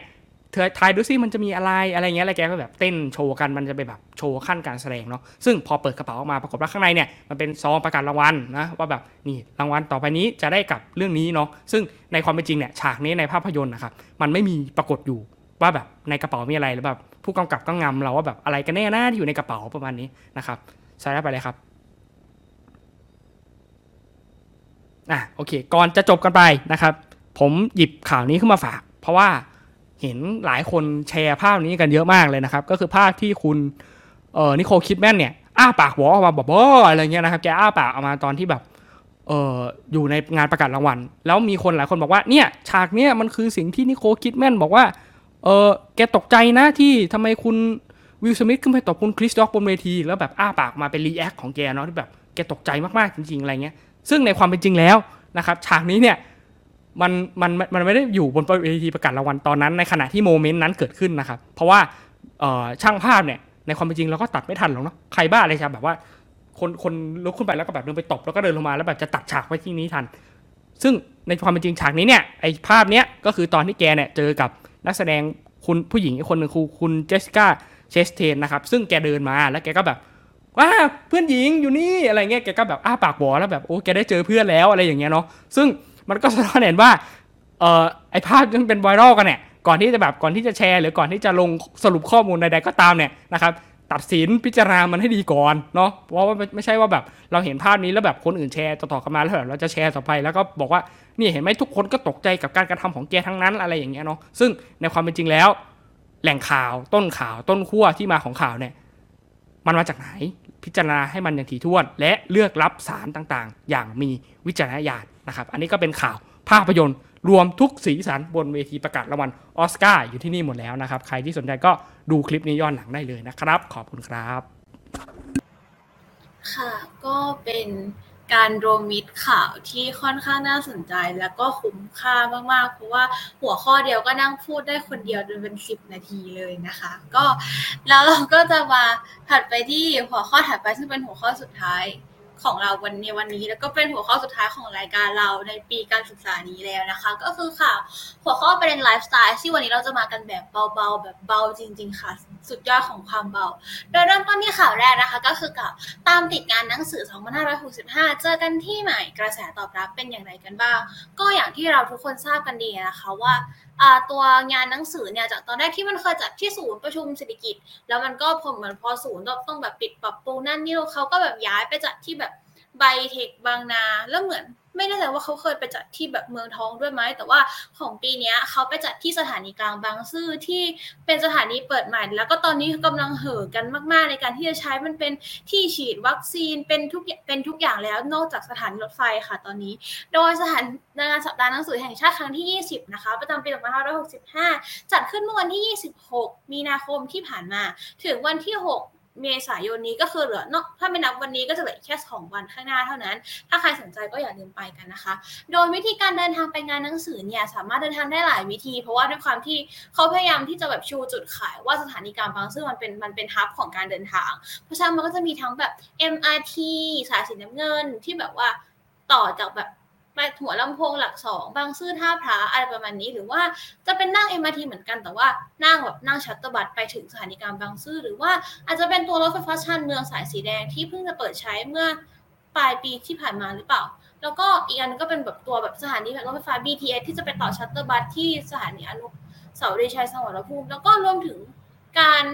เธอทายดูซิมันจะมีอะไรอะไรเงี้ยแล้วแกก็แบบเต้นโชว์กันมันจะเป็นแบบโชว์ขั้นการแสดงเนาะซึ่งพอเปิดกระเป๋าออกมาปรากฏว่าข้างในเนี่ยมันเป็นซองประกาศรางวัลนะว่าแบบนี่รางวัลต่อไปนี้จะได้กับเรื่องนี้เนาะซึ่งในความเป็นจริงเนี่ยฉากนี้ในภาพยนตร์นะครับมันไม่มีปรากฏอยู่ว่าแบบในกระเป๋ามีอะไรหรือแบบผู้กำกับก็งำเราว่าแบบอะไรกันแน่นะที่อยู่ในกระเป๋าประมาณนี้นะครับใส่ไปเลยครับอะโอเค ก่อนจะจบกันไปนะครับ ผมหยิบข่าวนี้ขึ้นมาฝาก เพราะว่า เห็นหลายคนแชร์ภาพนี้กันเยอะมากเลยนะครับ ก็คือภาพที่คุณเออ Nicole Kidman เนี่ยอ้าปากหวอออกมาบอกว่าอะไรเงี้ยนะครับแกอ้าปากออกมาตอนที่แบบเอออยู่ในงานประกาศรางวัล แล้วมีคนหลายคนบอกว่าเนี่ยฉากเนี้ยมันคือสิ่งที่ Nicole Kidman บอกว่าเออแกตกใจนะที่ทำไมคุณ Will Smith ขึ้นไปตบคุณ Chris Rock บนเวที แล้วแบบอ้าปากมาเป็น react ของแกเนาะที่แบบแกตกใจมากๆจริงๆอะไรเงี้ยซึ่งในความเป็นจริงแล้วนะครับฉากนี้เนี่ย มันมันมันไม่ได้อยู่บนเวทีประกาศรางวัลตอนนั้นในขณะที่ moment นั้นเกิดขึ้นนะครับ เพราะว่าช่างภาพเนี่ยในความเป็นจริงเราก็ตัดไม่ทันหรอกเนาะใครบ้าอะไรจะแบบว่าคนคนลุกขึ้นไปแล้วก็แบบเดินไปตบแล้วก็เดินลงมาแล้วแบบจะตัดฉากไว้ที่นี้ทัน ซึ่งในความเป็นจริงฉากนี้เนี่ยไอภาพเนี้ยก็คือตอนที่แกเนี่ยเจอกับนักแสดงคุณผู้หญิงอีกคนหนึ่งคือคุณเจสสิก้าเชสเทนนะครับซึ่งแกเดินมาแล้วแกก็แบบว้าเพื่อนหญิงอยู่นี่อะไรเงี้ยแกก็แบบอ้าปากบอแล้วแบบโอ้แกได้เจอเพื่อนแล้วอะไรอย่างเงี้ยเนาะซึ่ง มันก็สะท้อนเห็นว่าเออไอภาพที่เป็นไวรัลกันเนี่ยก่อนที่จะแบบก่อนที่จะแชร์ หรือก่อนที่จะลงสรุปข้อมูลใดๆก็ตามเนี่ยนะครับตัดสินพิจารณามันให้ดีก่อนเนาะเพราะว่าไม่ใช่ว่าแบบเราเห็นภาพนี้แล้วแบบคนอื่นแชร์ต่อๆกันมาแล้วแบบเราจะแชร์ต่อไปแล้วก็บอกว่านี่เห็นไหมทุกคนก็ตกใจกับการกระทำของแกทั้งนั้นอะไรอย่างเงี้ยเนาะซึ่งในความเป็นจริงแล้ว แหล่งข่าวต้นข่าวต้นขั้วที่มาของข่าวเนี่ยมันมาจากไหนพิจารณาให้มันอย่างถี่ถ้วน และเลือกรับสารต่างๆ อย่างมีวิจารณญาณ นะครับอันนี้ก็เป็นข่าวภาพยนตร์รวมทุกสีสันบนเวทีประกาศรางวัลออสการ์อยู่ที่นี่หมดแล้วนะครับ ใครที่สนใจก็ดูคลิปนี้ย้อนหลังได้เลยนะครับ ขอบคุณครับ ค่ะ ก็เป็นการรวมมิตรข่าวที่ค่อนข้างน่าสนใจแล้วก็คุ้มค่ามากๆ เพราะว่าหัวข้อเดียวก็นั่งพูดได้คนเดียวจนเป็นสิบนาทีเลยนะคะ ก็แล้วเราก็จะมาถัดไปที่หัวข้อถัดไปซึ่งเป็นหัวข้อสุดท้าย ของเราวันในวันนี้ แล้วก็เป็นหัวข้อสุดท้ายของรายการเราในปีการศึกษานี้แล้วนะคะ ก็คือข่าวหัวข้อประเด็นไลฟ์สไตล์ที่วันนี้เราจะมากันแบบเบาๆ แบบเบาจริง ๆ ค่ะ สุดยอดของความเบา โดยเริ่มต้นที่ข่าวแรกนะคะ ก็คือกับตามติดงานหนังสือ 2565 เจอกันที่ใหม่กระแสตอบรับเป็นอย่างไรกันบ้าง ก็อย่างที่เราทุกคนทราบกันดีนะคะว่า ตัวงานหนังสือเนี่ยจากตอนแรกที่มันเคยจัดที่ศูนย์ประชุมเศรษฐกิจ แล้วมันก็พอเหมือนพอศูนย์ต้องแบบปิดปรับปรุงนั่นนี่เขาก็แบบย้ายไปจัดที่แบบ ไบเทคบางนา แล้วเหมือนไม่แน่ใจว่าเขาเคยไปจัดที่แบบเมืองทองด้วยไหม แต่ว่าของปีนี้เขาไปจัดที่สถานีกลางบางซื่อที่เป็นสถานีเปิดใหม่ แล้วก็ตอนนี้กำลังเห่อกันมากๆ ในการที่จะใช้มันเป็นที่ฉีดวัคซีนเป็นทุกเป็นทุกอย่างแล้วนอกจากสถานีรถไฟค่ะตอนนี้ โดยสถานงานสัปดาห์หนังสือแห่งชาติครั้งที่ 20 นะคะ ประจำปี 2565 จัดขึ้นเมื่อวันที่ 26 มีนาคมที่ผ่านมา ถึงวันที่ 6 เมษายนนี้ก็คือเหลือเนาะถ้าไม่นับวันนี้ก็จะเหลือแค่สองวันข้างหน้าเท่านั้น ถ้าใครสนใจก็อย่าลืมไปกันนะคะ โดยวิธีการเดินทางไปงานหนังสือเนี่ยสามารถเดินทางได้หลายวิธี เพราะว่าด้วยความที่เขาพยายามที่จะแบบชูจุดขายว่าสถานีกลางบางซื่อมันเป็นมันเป็นฮับของการเดินทาง เพราะฉะนั้นมันก็จะมีทั้งแบบ MRT สายสีน้ำเงินที่แบบว่าต่อจากแบบ ไปหัวลำโพงหลักสองบางซื่อท่าพระอะไรประมาณนี้ หรือว่าจะเป็นนั่ง MRT เหมือนกันแต่ว่านั่งแบบนั่ง shuttle bus ไปถึงสถานีกลางบางซื่อหรือว่าอาจจะเป็นตัวรถไฟฟ้าชานเมืองสายสีแดงที่เพิ่งจะเปิดใช้เมื่อปลายปีที่ผ่านมาหรือเปล่า แล้วก็อีกอันก็เป็นแบบตัวแบบสถานีรถไฟฟ้า BTS ที่จะไปต่อ shuttle bus ที่สถานีอนุสาวรีย์ชัยสมรภูมิแล้วก็รวมถึงการ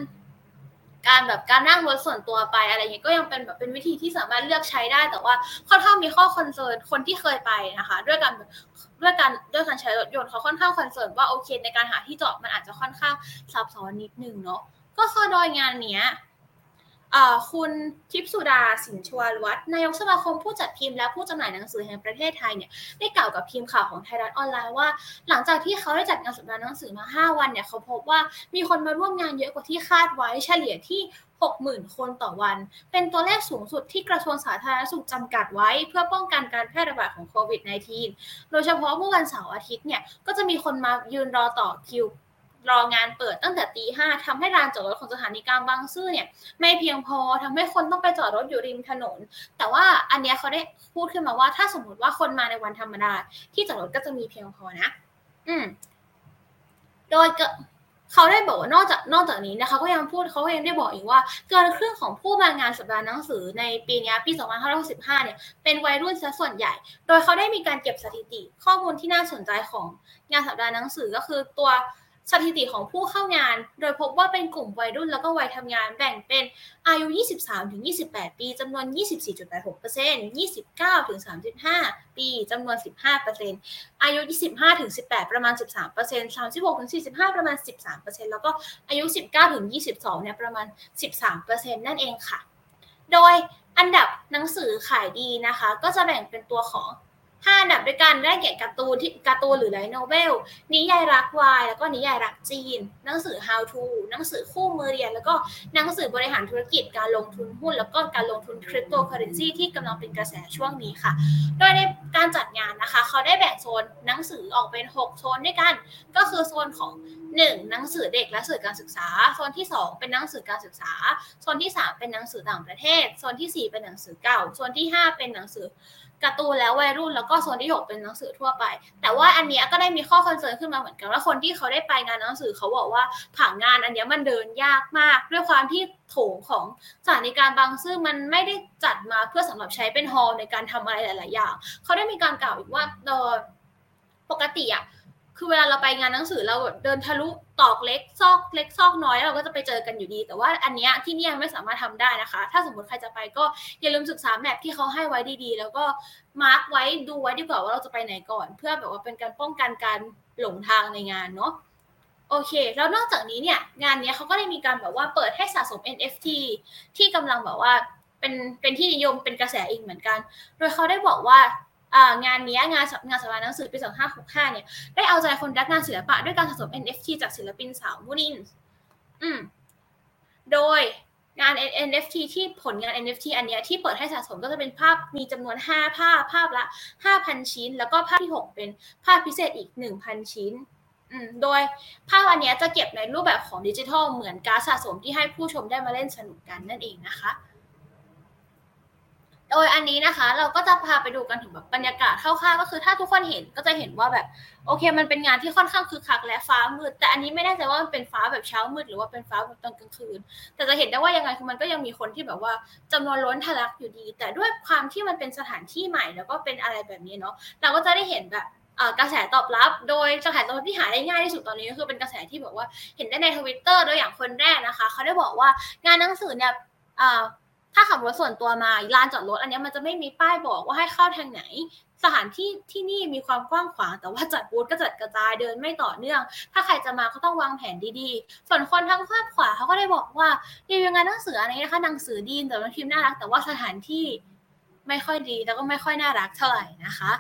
การแบบการนั่งรถส่วนตัวไปอะไรเงี้ยก็ยังเป็นแบบเป็นวิธีที่สามารถเลือกใช้ได้ แต่ว่าค่อนข้างมีข้อ concern คนที่เคยไปนะคะ ด้วยการด้วยการด้วยการใช้รถยนต์เขาค่อนข้าง concern ว่าโอเคในการหาที่จอดมันอาจจะค่อนข้างซับซ้อนนิดนึงเนาะก็คือโดยงานเนี้ย คุณทิพสุดาสินชวาวัฒนายกสมาคมผู้จัดพิมพ์และผู้จำหน่ายหนังสือแห่งประเทศไทยเนี่ยได้กล่าวกับทีมข่าวของไทยรัฐออนไลน์ว่า หลังจากที่เขาได้จัดงานสัปดาห์หนังสือมา 5 วันเนี่ยเขาพบว่ามีคนมาร่วมงานเยอะกว่าที่คาดไว้เฉลี่ยที่ 60,000 คนต่อวัน เป็นตัวเลขสูงสุดที่กระทรวงสาธารณสุขจำกัดไว้ เพื่อป้องกันการแพร่ระบาดของโควิด -19 โดยเฉพาะเมื่อวันเสาร์อาทิตย์เนี่ยก็จะมีคนมายืนรอต่อคิว รองานเปิดตั้งแต่ตีห้าทำให้ลานจอดรถของสถานีกลางบางซื่อเนี่ย ไม่เพียงพอทำให้คนต้องไปจอดรถอยู่ริมถนน แต่ว่าอันเนี้ยเขาได้พูดขึ้นมาว่า ถ้าสมมติว่าคนมาในวันธรรมดา ที่จอดรถก็จะมีเพียงพอนะ อืม โดยเขาได้บอกว่านอกจากนอกจากนี้นะคะก็ยังพูดเขาก็ยังได้บอกอีกว่าเกินครึ่งของผู้มางานสัปดาห์หนังสือในปีนี้ปี 2565 เนี่ยเป็นวัยรุ่นซะส่วนใหญ่ โดยเขาได้มีการเก็บสถิติข้อมูลที่น่าสนใจของงานสัปดาห์หนังสือก็คือตัว สถิติของผู้เข้างาน โดยพบว่าเป็นกลุ่มวัยรุ่นแล้วก็วัยทำงานแบ่งเป็นอายุ 23-28 ปีจำนวน 24.86% 29-35 ปีจำนวน 15%อายุ 25-18 ประมาณ 13% 36-45 ประมาณ 13%แล้วก็อายุ 19-22 เนี่ยประมาณ 13%นั่นเองค่ะ โดยอันดับหนังสือขายดีนะคะ ก็จะแบ่งเป็นตัวของ ห้าอันดับด้วยกันได้แก่การ์ตูนที่การ์ตูนหรือ light novel นิยายรักวาย แล้วก็นิยายรักจีน หนังสือ how to หนังสือคู่มือเรียน แล้วก็หนังสือบริหารธุรกิจการลงทุนหุ้น แล้วก็การลงทุนคริปโตเคอเรนซีที่กำลังเป็นกระแสช่วงนี้ค่ะ โดยในการจัดงานนะคะ เขาได้แบ่งโซนหนังสือออกเป็น 6 โซนด้วยกัน ก็คือโซนของ 1. หนังสือเด็กและสื่อการศึกษา โซนที่ 2 เป็นหนังสือการศึกษา โซนที่ 3 เป็นหนังสือต่างประเทศ โซนที่ 4 เป็นหนังสือเก่า โซนที่ 5 เป็นหนังสือ การ์ตูนแล้ววัยรุ่นแล้วก็โซนที่หกเป็นหนังสือทั่วไป แต่ว่าอันนี้ก็ได้มีข้อ concern ขึ้นมาเหมือนกันว่าคนที่เขาได้ไปงานหนังสือเขาบอกว่าผังงานอันนี้มันเดินยากมาก ด้วยความที่โถงของสถานีการบางซื่อมันไม่ได้จัดมาเพื่อสำหรับใช้เป็นฮอล์ในการทำอะไรหลาย ๆ อย่าง เขาได้มีการกล่าวอีกว่าโดยปกติอะ คือเวลาเราไปงานหนังสือเราเดินทะลุตอกเล็กซอกเล็กซอกน้อยเราก็จะไปเจอกันอยู่ดี แต่ว่าอันเนี้ยที่นี่ยังไม่สามารถทำได้นะคะ ถ้าสมมติใครจะไปก็อย่าลืมศึกษาแมพที่เขาให้ไว้ดีๆ แล้วก็มาร์กไว้ดูไว้ดีกว่าว่าเราจะไปไหนก่อน เพื่อแบบว่าเป็นการป้องกันการหลงทางในงานเนาะโอเค แล้วนอกจากนี้เนี่ยงานนี้เขาก็ได้มีการแบบว่าเปิดให้สะสม NFT ที่กำลังแบบว่าเป็นเป็นที่นิยมเป็นกระแสอีกเหมือนกัน โดยเขาได้บอกว่า งานนี้งานงานสัปดาห์หนังสือปี 2565 เนี่ยได้เอาใจคนรักงานศิลปะด้วยการสะสม NFT จากศิลปินสาวมูนินอืมโดยงาน NFT ที่ผลงาน NFT อันนี้ที่เปิดให้สะสมก็จะเป็นภาพมีจำนวน 5 ภาพภาพละ 5,000 ชิ้น แล้วก็ภาพที่ 6 เป็นภาพพิเศษอีก 1,000 ชิ้นโดยภาพอันนี้จะเก็บในรูปแบบของดิจิทัลเหมือนการสะสมที่ให้ผู้ชมได้มาเล่นสนุกกันนั่นเองนะคะ โดยอันนี้นะคะเราก็จะพาไปดูกันถึงแบบบรรยากาศคร่าวๆก็คือถ้าทุกคนเห็นก็จะเห็นว่าแบบโอเค มันเป็นงานที่ค่อนข้างคึกคักและฟ้ามืด แต่อันนี้ไม่แน่ใจว่ามันเป็นฟ้าแบบเช้ามืดหรือว่าเป็นฟ้าแบบตอนกลางคืน แต่จะเห็นได้ว่ายังไงคือมันก็ยังมีคนที่แบบว่าจำนวนล้นทะลักอยู่ดี แต่ด้วยความที่มันเป็นสถานที่ใหม่แล้วก็เป็นอะไรแบบนี้เนาะเราก็จะได้เห็นแบบกระแสตอบรับ โดยกระแสตอบรับที่หาได้ง่ายที่สุดตอนนี้ก็คือเป็นกระแสที่แบบว่าเห็นได้ในทวิตเตอร์โดยอย่างคนแรกนะคะ เขาได้บอกว่างานหนังสือเนี่ย ถ้าขับรถส่วนตัวมาลานจอดรถอันนี้มันจะไม่มีป้ายบอกว่าให้เข้าทางไหน สถานที่ที่นี่มีความกว้างขวาง แต่ว่าจัดบูธก็จัดกระจายเดินไม่ต่อเนื่อง ถ้าใครจะมาก็ต้องวางแผนดีๆ ส่วนคนทางภาคขวาเขาก็ได้บอกว่ารีวิวงานหนังสืออันนี้นะคะหนังสือดีแต่มันพิมพ์น่ารักแต่ว่าสถานที่ไม่ค่อยดีแล้วก็ไม่ค่อยน่ารักเท่าไหร่นะคะ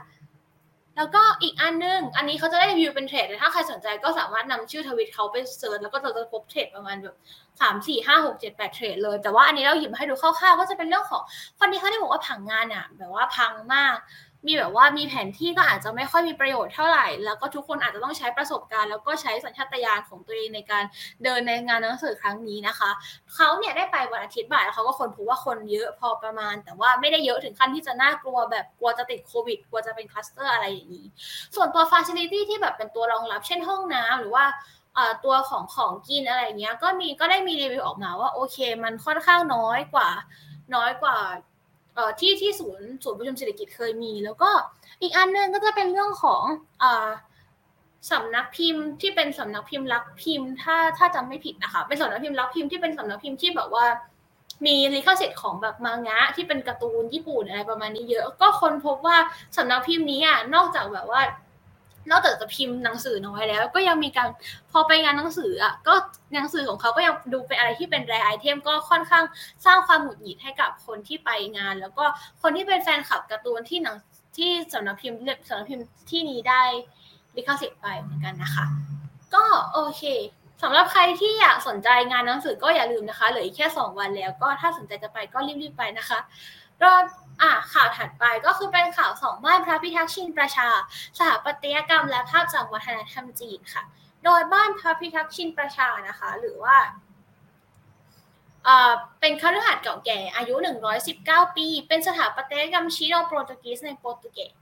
แล้วก็อีกอันนึง อันนี้เขาจะได้รีวิวเป็น thread ถ้าใครสนใจก็สามารถนำชื่อทวิตเขาไป search แล้วก็จะพบ thread ประมาณแบบสามสี่ห้าหกเจ็ดแปด thread เลย แต่ว่าอันนี้เราหยิบให้ดูคร่าวๆก็จะเป็นเรื่องของคนที่เขาได้บอกว่าผังงานอะ แบบว่าพังมาก มีแบบว่ามีแผนที่ก็อาจจะไม่ค่อยมีประโยชน์เท่าไหร่ แล้วก็ทุกคนอาจจะต้องใช้ประสบการณ์ แล้วก็ใช้สัญชาตญาณของตัวเองในการเดินในงานหนังสือครั้งนี้นะคะเขาเนี่ยได้ไปวันอาทิตย์บ่ายแล้วเขาก็ค้นพบว่าคนเยอะพอประมาณ แต่ว่าไม่ได้เยอะถึงขั้นที่จะน่ากลัวแบบกลัวจะติดโควิดกลัวจะเป็นคลัสเตอร์อะไรอย่างนี้ ส่วนตัว facility ที่แบบเป็นตัวรองรับ เช่นห้องน้ำหรือว่าตัวของของกินอะไรเงี้ยก็มีก็ได้มีรีวิวออกมาว่าโอเค มันค่อนข้างน้อยกว่าน้อยกว่า ที่ที่ศูนย์ศูนย์ประชุมสิริกิติ์เคยมี แล้วก็อีกอันนึงก็จะเป็นเรื่องของอสำนักพิมพ์ที่เป็นสำนักพิมพ์รักพิมพ์ ถ้าถ้าจำไม่ผิดนะคะเป็นสำนักพิมพ์รักพิมพ์ที่เป็นสำนักพิมพ์ที่แบบว่า มีลิขสิทธิ์ของแบบมังงะที่เป็นการ์ตูนญี่ปุ่นอะไรประมาณนี้เยอะ ก็คนพบว่าสำนักพิมพ์นี้อะนอกจากแบบว่า นอกจากจะพิมพ์หนังสือน้อยแล้ว ก็ยังมีการพอไปงานหนังสืออะก็หนังสือของเขาก็ยังดูเป็นอะไรที่เป็นแรไอเทมก็ค่อนข้างสร้างความหงุดหงิดให้กับคนที่ไปงาน แล้วก็คนที่เป็นแฟนคลับการ์ตูนที่หนังที่สำนักพิมพ์สำนักพิมพ์ที่นี้ได้ลิขสิทธิ์ไปเหมือนกันนะคะ ก็โอเคสำหรับใครที่อยากสนใจงานหนังสือก็อย่าลืมนะคะเหลืออีกแค่ 2 วันแล้ว ก็ถ้าสนใจจะไปก็รีบๆไปนะคะรอบ อะข่าวถัดไปก็คือเป็นข่าวสองบ้านพระพิทักษ์ชินประชา สถาปัตยกรรมและภาพจากวัฒนธรรมจีนค่ะ โดยบ้านพระพิทักษ์ชินประชานะคะ หรือว่าเป็นคฤหาสน์เก่าแก่อายุ 119 ปี เป็นสถาปัตยกรรมชิโนโปรตุกีสในโปรตุเกส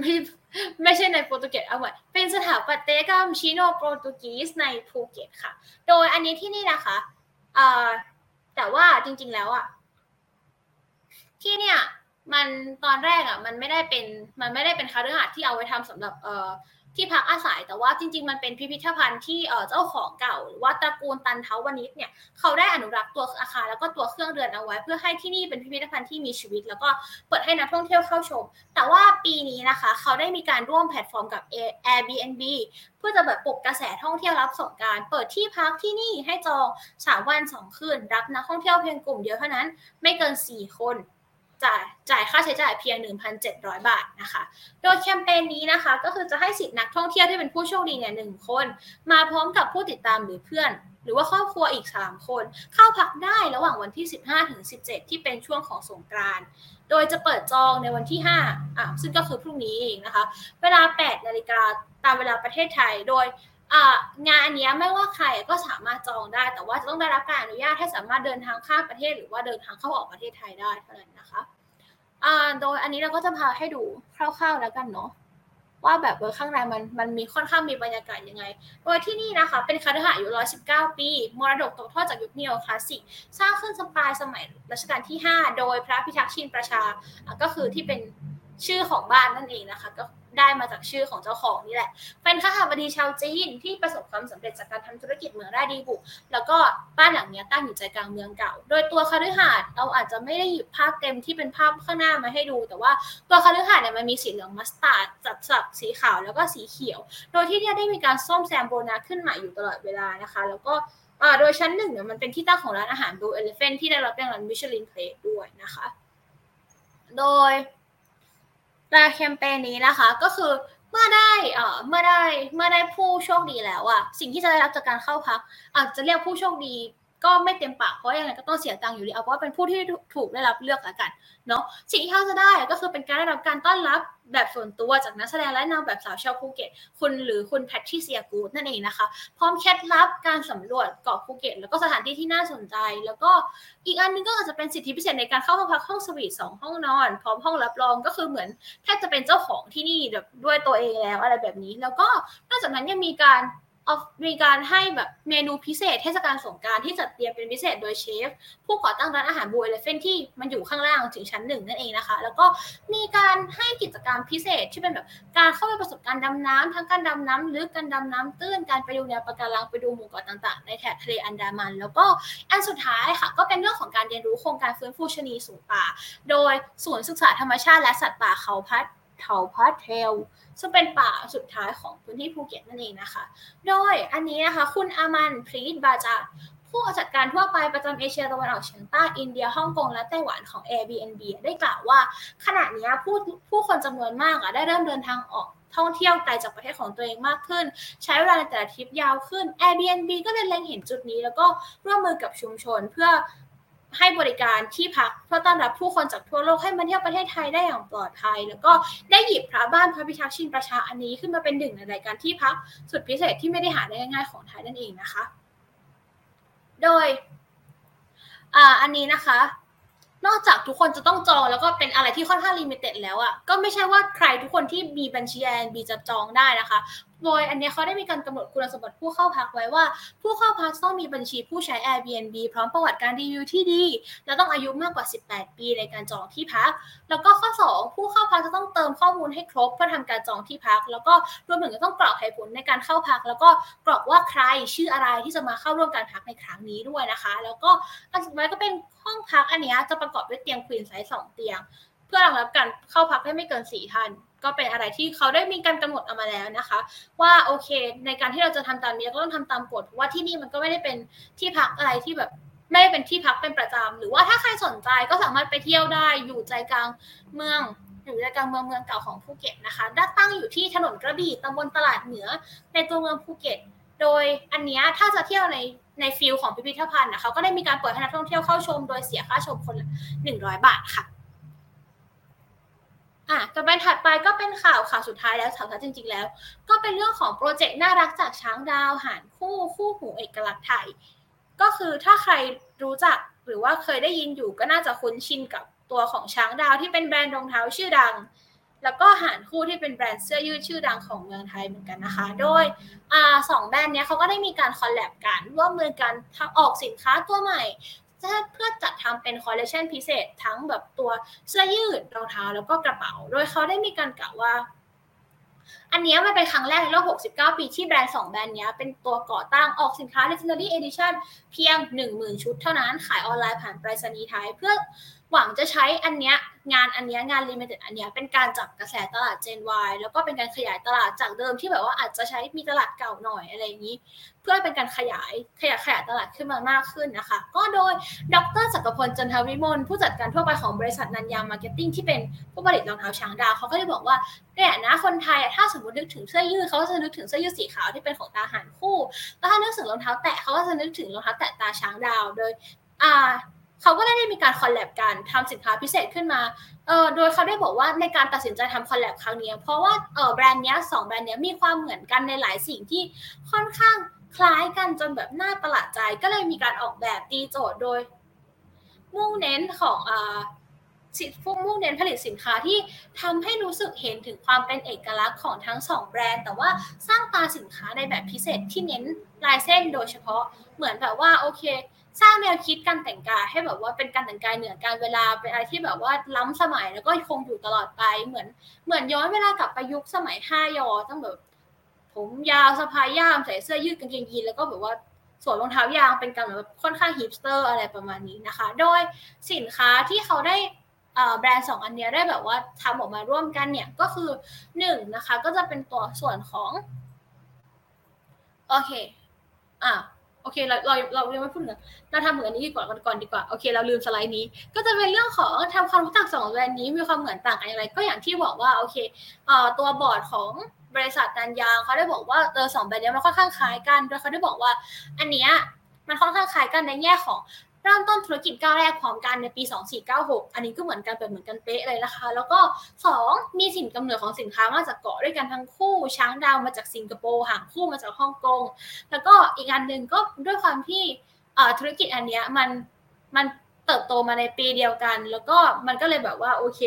ไม่ไม่ใช่ในโปรตุเกสเอาไว้เป็นสถาปัตยกรรมชิโนโปรตุกีสในภูเก็ตค่ะ โดยอันนี้ที่นี่นะคะแต่ว่าจริงๆแล้วอะ ที่เนี่ยมันตอนแรกอะมันไม่ได้เป็นมันไม่ได้เป็นคาฤหาสน์ที่เอาไว้ทำสำหรับเอ่อที่พักอาศัยแต่ว่าจริง ๆ มันเป็นพิพิธภัณฑ์ที่เอ่อเจ้าของเก่าหรือว่าตระกูลตันเทาวนิชเนี่ยเขาได้อนุรักษ์ตัวอาคารแล้วก็ตัวเครื่องเรือนเอาไว้ เพื่อให้ที่นี่เป็นพิพิธภัณฑ์ที่มีชีวิต แล้วก็เปิดให้นักท่องเที่ยวเข้าชม แต่ว่าปีนี้นะคะ เขาได้มีการร่วมแพลตฟอร์มกับ Airbnb เพื่อจะแบบปลุกกระแสท่องเที่ยวรับสงการเปิดที่พักที่นี่ให้จอง3วัน2คืนรับนักท่องเที่ยวเพียงกลุ่มเดียวเท่านั้น ไม่เกิน 4 คน จ่ายจ่ายค่าใช้จ่ายเพียง 1,700 บาทนะคะ โดยแคมเปญนี้นะคะก็คือจะให้สิทธินักท่องเที่ยวที่เป็นผู้โชคดีเนี่ยหนึ่งคน มาพร้อมกับผู้ติดตามหรือเพื่อน หรือว่าครอบครัวอีก 3 คน เข้าพักได้ระหว่างวันที่ 15 ถึง 17 ที่เป็นช่วงของสงกรานต์โดยจะเปิดจองในวันที่ 5 อะ ซึ่งก็คือพรุ่งนี้เองนะคะ เวลา 8 นาฬิกาตามเวลาประเทศไทย โดย งานอันนี้ไม่ว่าใครก็สามารถจองได้ แต่ว่าจะต้องได้รับการอนุญาตให้สามารถเดินทางข้ามประเทศ หรือว่าเดินทางเข้าออกประเทศไทยได้เท่านั้นนะคะโดยอันนี้เราก็จะพาให้ดูคร่าวๆแล้วกันเนาะว่าแบบเออข้างในมันมันมีค่อนข้างมีบรรยากาศยังไง โดยที่นี่นะคะ เป็นคาถาอายุ119 ปี มรดกตกทอดจากยุคเนียคลาสสิก สร้างขึ้นสปายสมัยรัชกาลที่ 5 โดยพระพิทักษ์ชินประชา ก็คือที่เป็นชื่อของบ้านนั่นเองนะคะก็ ได้มาจากชื่อของเจ้าของนี่แหละ เป็นข้าราบดีชาวจีนที่ประสบความสำเร็จจากการทำธุรกิจเมืองราดีบุกแล้วก็บ้านหลังนี้ตั้งอยู่ใจกลางเมืองเก่า โดยตัวคฤหาสน์เราอาจจะไม่ได้หยิบภาพเต็มที่เป็นภาพข้างหน้ามาให้ดู แต่ว่าตัวคฤหาสน์เนี่ยมันมีสีเหลืองมัสตาร์ดจัดสับสีขาวแล้วก็สีเขียว โดยที่เนี่ยได้มีการซ่อมแซมโบนาขึ้นใหม่อยู่ตลอดเวลานะคะ แล้วก็โดยชั้นหนึ่งเนี่ยมันเป็นที่ตั้งของร้านอาหาร Blue Elephant ที่ได้รับรางวัลมิชลินเพลทด้วยนะคะ โดย รายแคมเปญนี้นะคะ ก็คือเมื่อได้เอ่อเมื่อได้เมื่อได้ผู้โชคดีแล้วอะสิ่งที่จะได้รับจากการเข้าพัก อาจจะเรียกผู้โชคดี ก็ไม่เต็มปากเพราะยังไงก็ต้องเสียตังค์อยู่ดีเอาเพราะเป็นผู้ที่ถูกได้รับเลือกละกันเนาะสิ่งที่เขาจะได้ก็คือเป็นการได้รับการต้อนรับแบบส่วนตัวจากนักแสดงและนางแบบสาวชาวภูเก็ตคุณหรือคุณแพทริเซียกูดนั่นเองนะคะ พร้อมเคล็ดลับการสำรวจเกาะภูเก็ต แล้วก็สถานที่ที่น่าสนใจ แล้วก็อีกอันนึงก็อาจจะเป็นสิทธิพิเศษในการเข้าห้องพักห้องสวีทสองห้องนอน พร้อมห้องรับรองก็คือเหมือนแทบจะเป็นเจ้าของที่นี่แบบด้วยตัวเองแล้วอะไรแบบนี้ แล้วก็นอกจากนั้นยังมีการ มีการให้แบบเมนูพิเศษเทศกาลสงกรานต์ที่จัดเตรียมเป็นพิเศษโดยเชฟ ผู้ก่อตั้งร้านอาหาร Blue Elephant ที่มันอยู่ข้างล่างถึงชั้นหนึ่งนั่นเองนะคะ แล้วก็มีการให้กิจกรรมพิเศษที่เป็นแบบการเข้าไปประสบการณ์ดำน้ำทั้งการดำน้ำลึกการดำน้ำตื้นการไปดูแนวปะการังไปดูหมู่เกาะต่างๆ ในแถบทะเลอันดามัน แล้วก็อันสุดท้ายค่ะ ก็เป็นเรื่องของการเรียนรู้โครงการฟื้นฟูชนีสูงป่า โดยศูนย์ศึกษาธรรมชาติและสัตว์ป่าเขาพัด เถาพัดเทลซึ่งเป็นป่าสุดท้ายของพื้นที่ภูเก็ตนั่นเองนะคะ โดยอันนี้นะคะ คุณอามันพรีดบาจาผู้จัดการทั่วไปประจำเอเชียตะวันออกเฉียงใต้อินเดียฮ่องกงและไต้หวันของ Airbnb ได้กล่าวว่า ขณะนี้ผู้ผู้คนจำนวนมากอะได้เริ่มเดินทางออกท่องเที่ยวไกลจากประเทศของตัวเองมากขึ้น ใช้เวลาในแต่ละทริปยาวขึ้น Airbnb ก็เลยเล็งเห็นจุดนี้ แล้วก็ร่วมมือกับชุมชนเพื่อ ให้บริการที่พักเพื่อต้อนรับผู้คนจากทั่วโลกให้มาเที่ยวประเทศไทยได้อย่างปลอดภัย แล้วก็ได้หยิบพระบ้านพระพิทักษ์ชินประชาอันนี้ขึ้นมาเป็นหนึ่งในรายการที่พักสุดพิเศษที่ไม่ได้หาได้ง่ายๆของไทยนั่นเองนะคะ โดยอ่าอันนี้นะคะ นอกจากทุกคนจะต้องจองแล้วก็เป็นอะไรที่ค่อนข้าง limited แล้วอะ่ะก็ไม่ใช่ว่าใครทุกคนที่มีบัญชี Airbnb จะจองได้นะคะ โดยอันนี้เขาได้มีการกำหนดคุณสมบัติผู้เข้าพักไว้ว่า ผู้เข้าพักต้องมีบัญชีผู้ใช้ Airbnb พร้อมประวัติการรีวิวที่ดี และต้องอายุมากกว่า 18 ปีในการจองที่พัก แล้วก็ข้อ 2 ผู้เข้าพักจะต้องเติมข้อมูลให้ครบเพื่อทำการจองที่พัก แล้วก็รวมถึงจะต้องกรอกเหตุผลในการเข้าพัก แล้วก็กรอกว่าใครชื่ออะไรที่จะมาเข้าร่วมการพักในครั้งนี้ด้วยนะคะ แล้วก็อันสุดท้ายก็เป็นห้องพักอันนี้จะประกอบด้วยเตียงควีนไซส์2เตียง เพื่อรองรับการเข้าพักได้ไม่เกิน4ท่าน ก็เป็นอะไรที่เขาได้มีการกำหนดออกมาแล้วนะคะ ว่าโอเค ในการที่เราจะทำตามนี้ก็ต้องทำตามกฎเพราะว่าที่นี่มันก็ไม่ได้เป็นที่พักอะไรที่แบบไม่ได้เป็นที่พักเป็นประจำหรือว่าถ้าใครสนใจก็สามารถไปเที่ยวได้อยู่ใจกลางเมืองอยู่ใจกลางเมืองเมืองเก่าของภูเก็ตนะคะด้านตั้งอยู่ที่ถนนกระบี่ตำบลตลาดเหนือในตัวเมืองภูเก็ต โดยอันนี้ถ้าจะเที่ยวในในฟีลของพิพิธภัณฑ์นะเขาก็ได้มีการเปิดให้นักท่องเที่ยวเข้าชม โดยเสียค่าชมคนละหนึ่งร้อยบาทค่ะ อะต่อไปถัดไปก็เป็นข่าวข่าวสุดท้ายแล้วข่าวท้ายจริง ๆ แล้ว ก็เป็นเรื่องของโปรเจกต์น่ารักจากช้างดาวห่านคู่คู่หูเอกลักษณ์ไทย ก็คือถ้าใครรู้จักหรือว่าเคยได้ยินอยู่ก็น่าจะคุ้นชินกับตัวของช้างดาวที่เป็นแบรนด์รองเท้าชื่อดัง แล้วก็ห่านคู่ที่เป็นแบรนด์เสื้อยืดชื่อดังของเมืองไทยเหมือนกันนะคะ โดยอ่าสองแบรนด์เนี้ยเขาก็ได้มีการ collab กันร่วมมือกันออกสินค้าตัวใหม่ เพื่อจัดทำเป็นคอลเลคชันพิเศษทั้งแบบตัวเสื้อยืดรองเท้าแล้วก็กระเป๋า โดยเขาได้มีการกล่าวว่า อันนี้มันเป็นครั้งแรกในรอบ 69 ปีที่แบรนด์ 2 แบรนด์นี้เป็นตัวก่อตั้งออกสินค้า Legendary Edition เพียง 10,000 ชุดเท่านั้นขายออนไลน์ผ่านไปรษณีย์ไทยเพื่อ หวังจะใช้อันเนี้ยงานอันเนี้ยงาน limited อันเนี้ยเป็นการจับกระแสตลาด Gen Y แล้วก็เป็นการขยายตลาดจากเดิมที่แบบว่าอาจจะใช้มีตลาดเก่าหน่อยอะไรอย่างนี้ เพื่อเป็นการขยายขยายขยายตลาดขึ้นมามากขึ้นนะคะ ก็โดยดรจักรพลจันทวิมลผู้จัดการทั่วไปของบริษัทนันยางมาร์เก็ตติ้งที่เป็นผู้ผลิตรองเท้าช้างดาวเขาก็ได้บอกว่าเนี่ยนะคนไทยถ้าสมมตินึกถึงเสื้อยืดเขาก็จะนึกถึงเสื้อยืดสีขาวที่เป็นของตราห่านคู่แล้วถ้านึกถึงรองเท้าแตะเขาก็จะนึกถึงรองเท้าแตะตราช้างดาวโดยอ่า เขาก็ได้มีการ collab กันทำสินค้าพิเศษขึ้นมาเออโดยเขาได้บอกว่าในการตัดสินใจทำ collab ครั้งนี้ เพราะว่าเออแบรนด์เนี้ยสองแบรนด์เนี้ยมีความเหมือนกันในหลายสิ่งที่ค่อนข้างคล้ายกันจนแบบน่าประหลาดใจก็เลยมีการออกแบบตีโจทย์โดย มุ่งเน้นของอ่าฟุ้งมุ่งเน้นผลิตสินค้าที่ทำให้รู้สึกเห็นถึงความเป็นเอกลักษณ์ของทั้งสองแบรนด์ แต่ว่าสร้างตราสินค้าในแบบพิเศษที่เน้นลายเส้นโดยเฉพาะเหมือนแบบว่าโอเค สร้างแนวคิดการแต่งกายให้แบบว่าเป็นการแต่งกายเหนือการเวลาเป็นอะไรที่แบบว่าล้ำสมัยแล้วก็คงอยู่ตลอดไปเหมือนเหมือนย้อนเวลากลับไปยุคสมัยห้ายอตั้งแบบผมยาวสะพายย่ามใส่เสื้อยืดกางเกงยีนแล้วก็แบบว่าสวมรองเท้ายางเป็นการแบบค่อนข้างฮิปสเตอร์อะไรประมาณนี้นะคะ โดยสินค้าที่เขาได้แบรนด์สองอันนี้ได้แบบว่าทำออกมาร่วมกันเนี่ยก็คือหนึ่งนะคะก็จะเป็นตัวส่วนของ โอเคอะ อเคเราเราเรายังไม่พูดถึงเราทำเหมือนนี้ดีกว่าก่อนดีกว่าโอเค เราลืมสไลด์นี้ ก็จะเป็นเรื่องของทำความรู้จักสองแบรนด์นี้มีความเหมือนต่างกันอย่างไร ก็อย่างที่บอกว่าโอเคเอ่อตัวบอร์ดของบริษัทนันยางเขาได้บอกว่าเออสองแบรนด์นี้มันค่อนข้างคล้ายกันโดยเขาได้บอกว่า อันเนี้ยมันค่อนข้างคล้ายกันในแง่ของ เริ่มต้นธุรกิจก้าวแรกพร้อมกันในปี 2496 อันนี้ก็เหมือนกันเป็นเหมือนกันเป๊ะเลยนะคะ แล้วก็ 2 มีสินกำเนิดของสินค้ามาจากเกาะด้วยกันทั้งคู่ ช้างดาวมาจากสิงคโปร์หางคู่มาจากฮ่องกง แล้วก็อีกอันหนึ่งก็ด้วยความที่ธุรกิจอันเนี้ยมันมันเติบโตมาในปีเดียวกัน แล้วก็มันก็เลยแบบว่าโอเค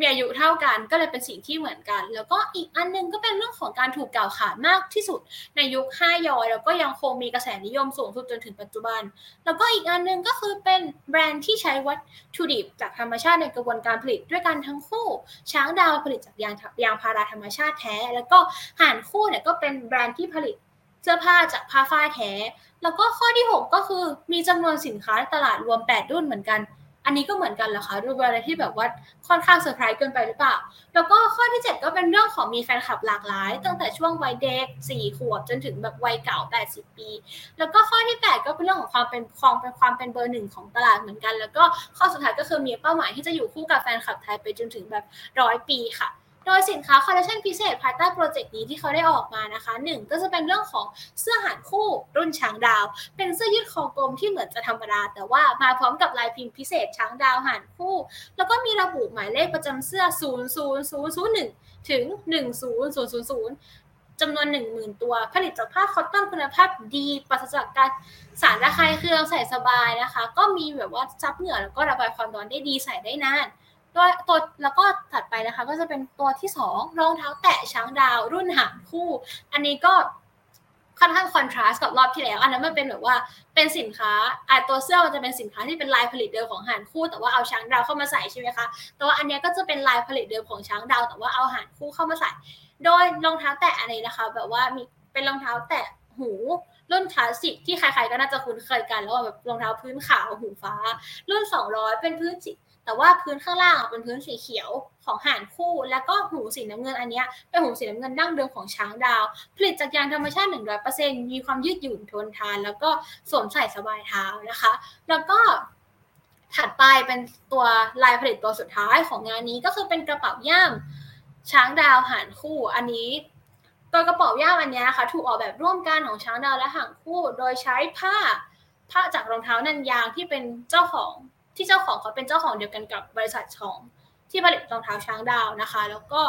มีอายุเท่ากันก็เลยเป็นสิ่งที่เหมือนกัน แล้วก็อีกอันนึงก็เป็นเรื่องของการถูกกล่าวขานมากที่สุดในยุค 5 ยอย แล้วก็ยังคงมีกระแสนิยมสูงสุดจนถึงปัจจุบัน แล้วก็อีกอันนึงก็คือเป็นแบรนด์ที่ใช้วัตถุดิบจากธรรมชาติในกระบวนการผลิตด้วยกันทั้งคู่ ช้างดาวผลิตจากยางยางพาราธรรมชาติแท้ แล้วก็ห่านคู่เนี่ยก็เป็นแบรนด์ที่ผลิตเสื้อผ้าจากผ้าฝ้ายแท้ แล้วก็ข้อที่ 6 ก็คือมีจำนวนสินค้าในตลาดรวม 8 รุ่นเหมือนกัน อันนี้ก็เหมือนกันเหรอคะดูเป็นอะไรที่แบบว่าค่อนข้างเซอร์ไพรส์เกินไปหรือเปล่า แล้วก็ข้อที่ 7 ก็เป็นเรื่องของมีแฟนคลับหลากหลาย ตั้งแต่ช่วงวัยเด็ก4ขวบจนถึงแบบวัยเก๋า 80 ปี แล้วก็ข้อที่ 8 ก็เป็นเรื่องของความเป็นคลองเป็นความเป็นเบอร์หนึ่งของตลาดเหมือนกัน แล้วก็ข้อสุดท้ายก็คือมีเป้าหมายที่จะอยู่คู่กับแฟนคลับไทยไปจนถึงแบบร้อยปีค่ะ โดยสินค้าคอลเลคชันพิเศษภายใต้โปรเจกต์นี้ที่เขาได้ออกมานะคะหนึ่งก็จะเป็นเรื่องของเสื้อห่านคู่รุ่นช้างดาว เป็นเสื้อยืดคอกลมที่เหมือนจะธรรมดา แต่ว่ามาพร้อมกับลายพิมพ์พิเศษช้างดาวห่านคู่ แล้วก็มีระบุหมายเลขประจำเสื้อ 00001 ถึง 10000จำนวน 10,000 ตัว ผลิตจากผ้าคอตตอนคุณภาพดีปราศจากการสารระคายเคืองใส่สบายนะคะ ก็มีแบบว่าซับเหงื่อแล้วก็ระบายความร้อนได้ดีใส่ได้นาน ตัวตัวแล้วก็ถัดไปนะคะ ก็จะเป็นตัวที่สองรองเท้าแตะช้างดาวรุ่นหางคู่ อันนี้ก็ค่อนข้างคอนทราสต์กับรอบที่แล้ว อันนั้นมันเป็นแบบว่าเป็นสินค้าอ่าตัวเสื้อมันจะเป็นสินค้าที่เป็นลายผลิตเดิมของหานคู่ แต่ว่าเอาช้างดาวเข้ามาใส่ใช่ไหมคะแต่ว่าอันนี้ก็จะเป็นลายผลิตเดิมของช้างดาว แต่ว่าเอาหานคู่เข้ามาใส่ โดยรองเท้าแตะอันนี้นะคะ แบบว่ามีเป็นรองเท้าแตะหูรุ่นคลาสสิกที่ใครๆก็น่าจะคุ้นเคยกัน แล้วแบบรองเท้าพื้นขาวหูฟ้า รุ่น 200 เป็นพื้นสี แต่ว่าพื้นข้างล่างเป็นพื้นสีเขียวของห่านคู่ แล้วก็หูสีน้ำเงินอันนี้เป็นหูสีน้ำเงินดั้งเดิมของช้างดาว ผลิตจากยางธรรมชาติ 100%มีความยืดหยุ่นทนทาน แล้วก็สวมใส่สบายเท้านะคะ แล้วก็ถัดไปเป็นตัวลายผลิตตัวสุดท้ายของงานนี้ก็คือเป็นกระเป๋าย่ามช้างดาวห่านคู่ อันนี้โดยกระเป๋าย่ามอันนี้นะคะถูกออกแบบร่วมกันของช้างดาวและหางคู่ โดยใช้ผ้าผ้าจากรองเท้านันยางที่เป็นเจ้าของ ที่เจ้าของเขาเป็นเจ้าของเดียวกันกับบริษัทของที่ผลิตรองเท้าช้างดาวนะคะ แล้วก็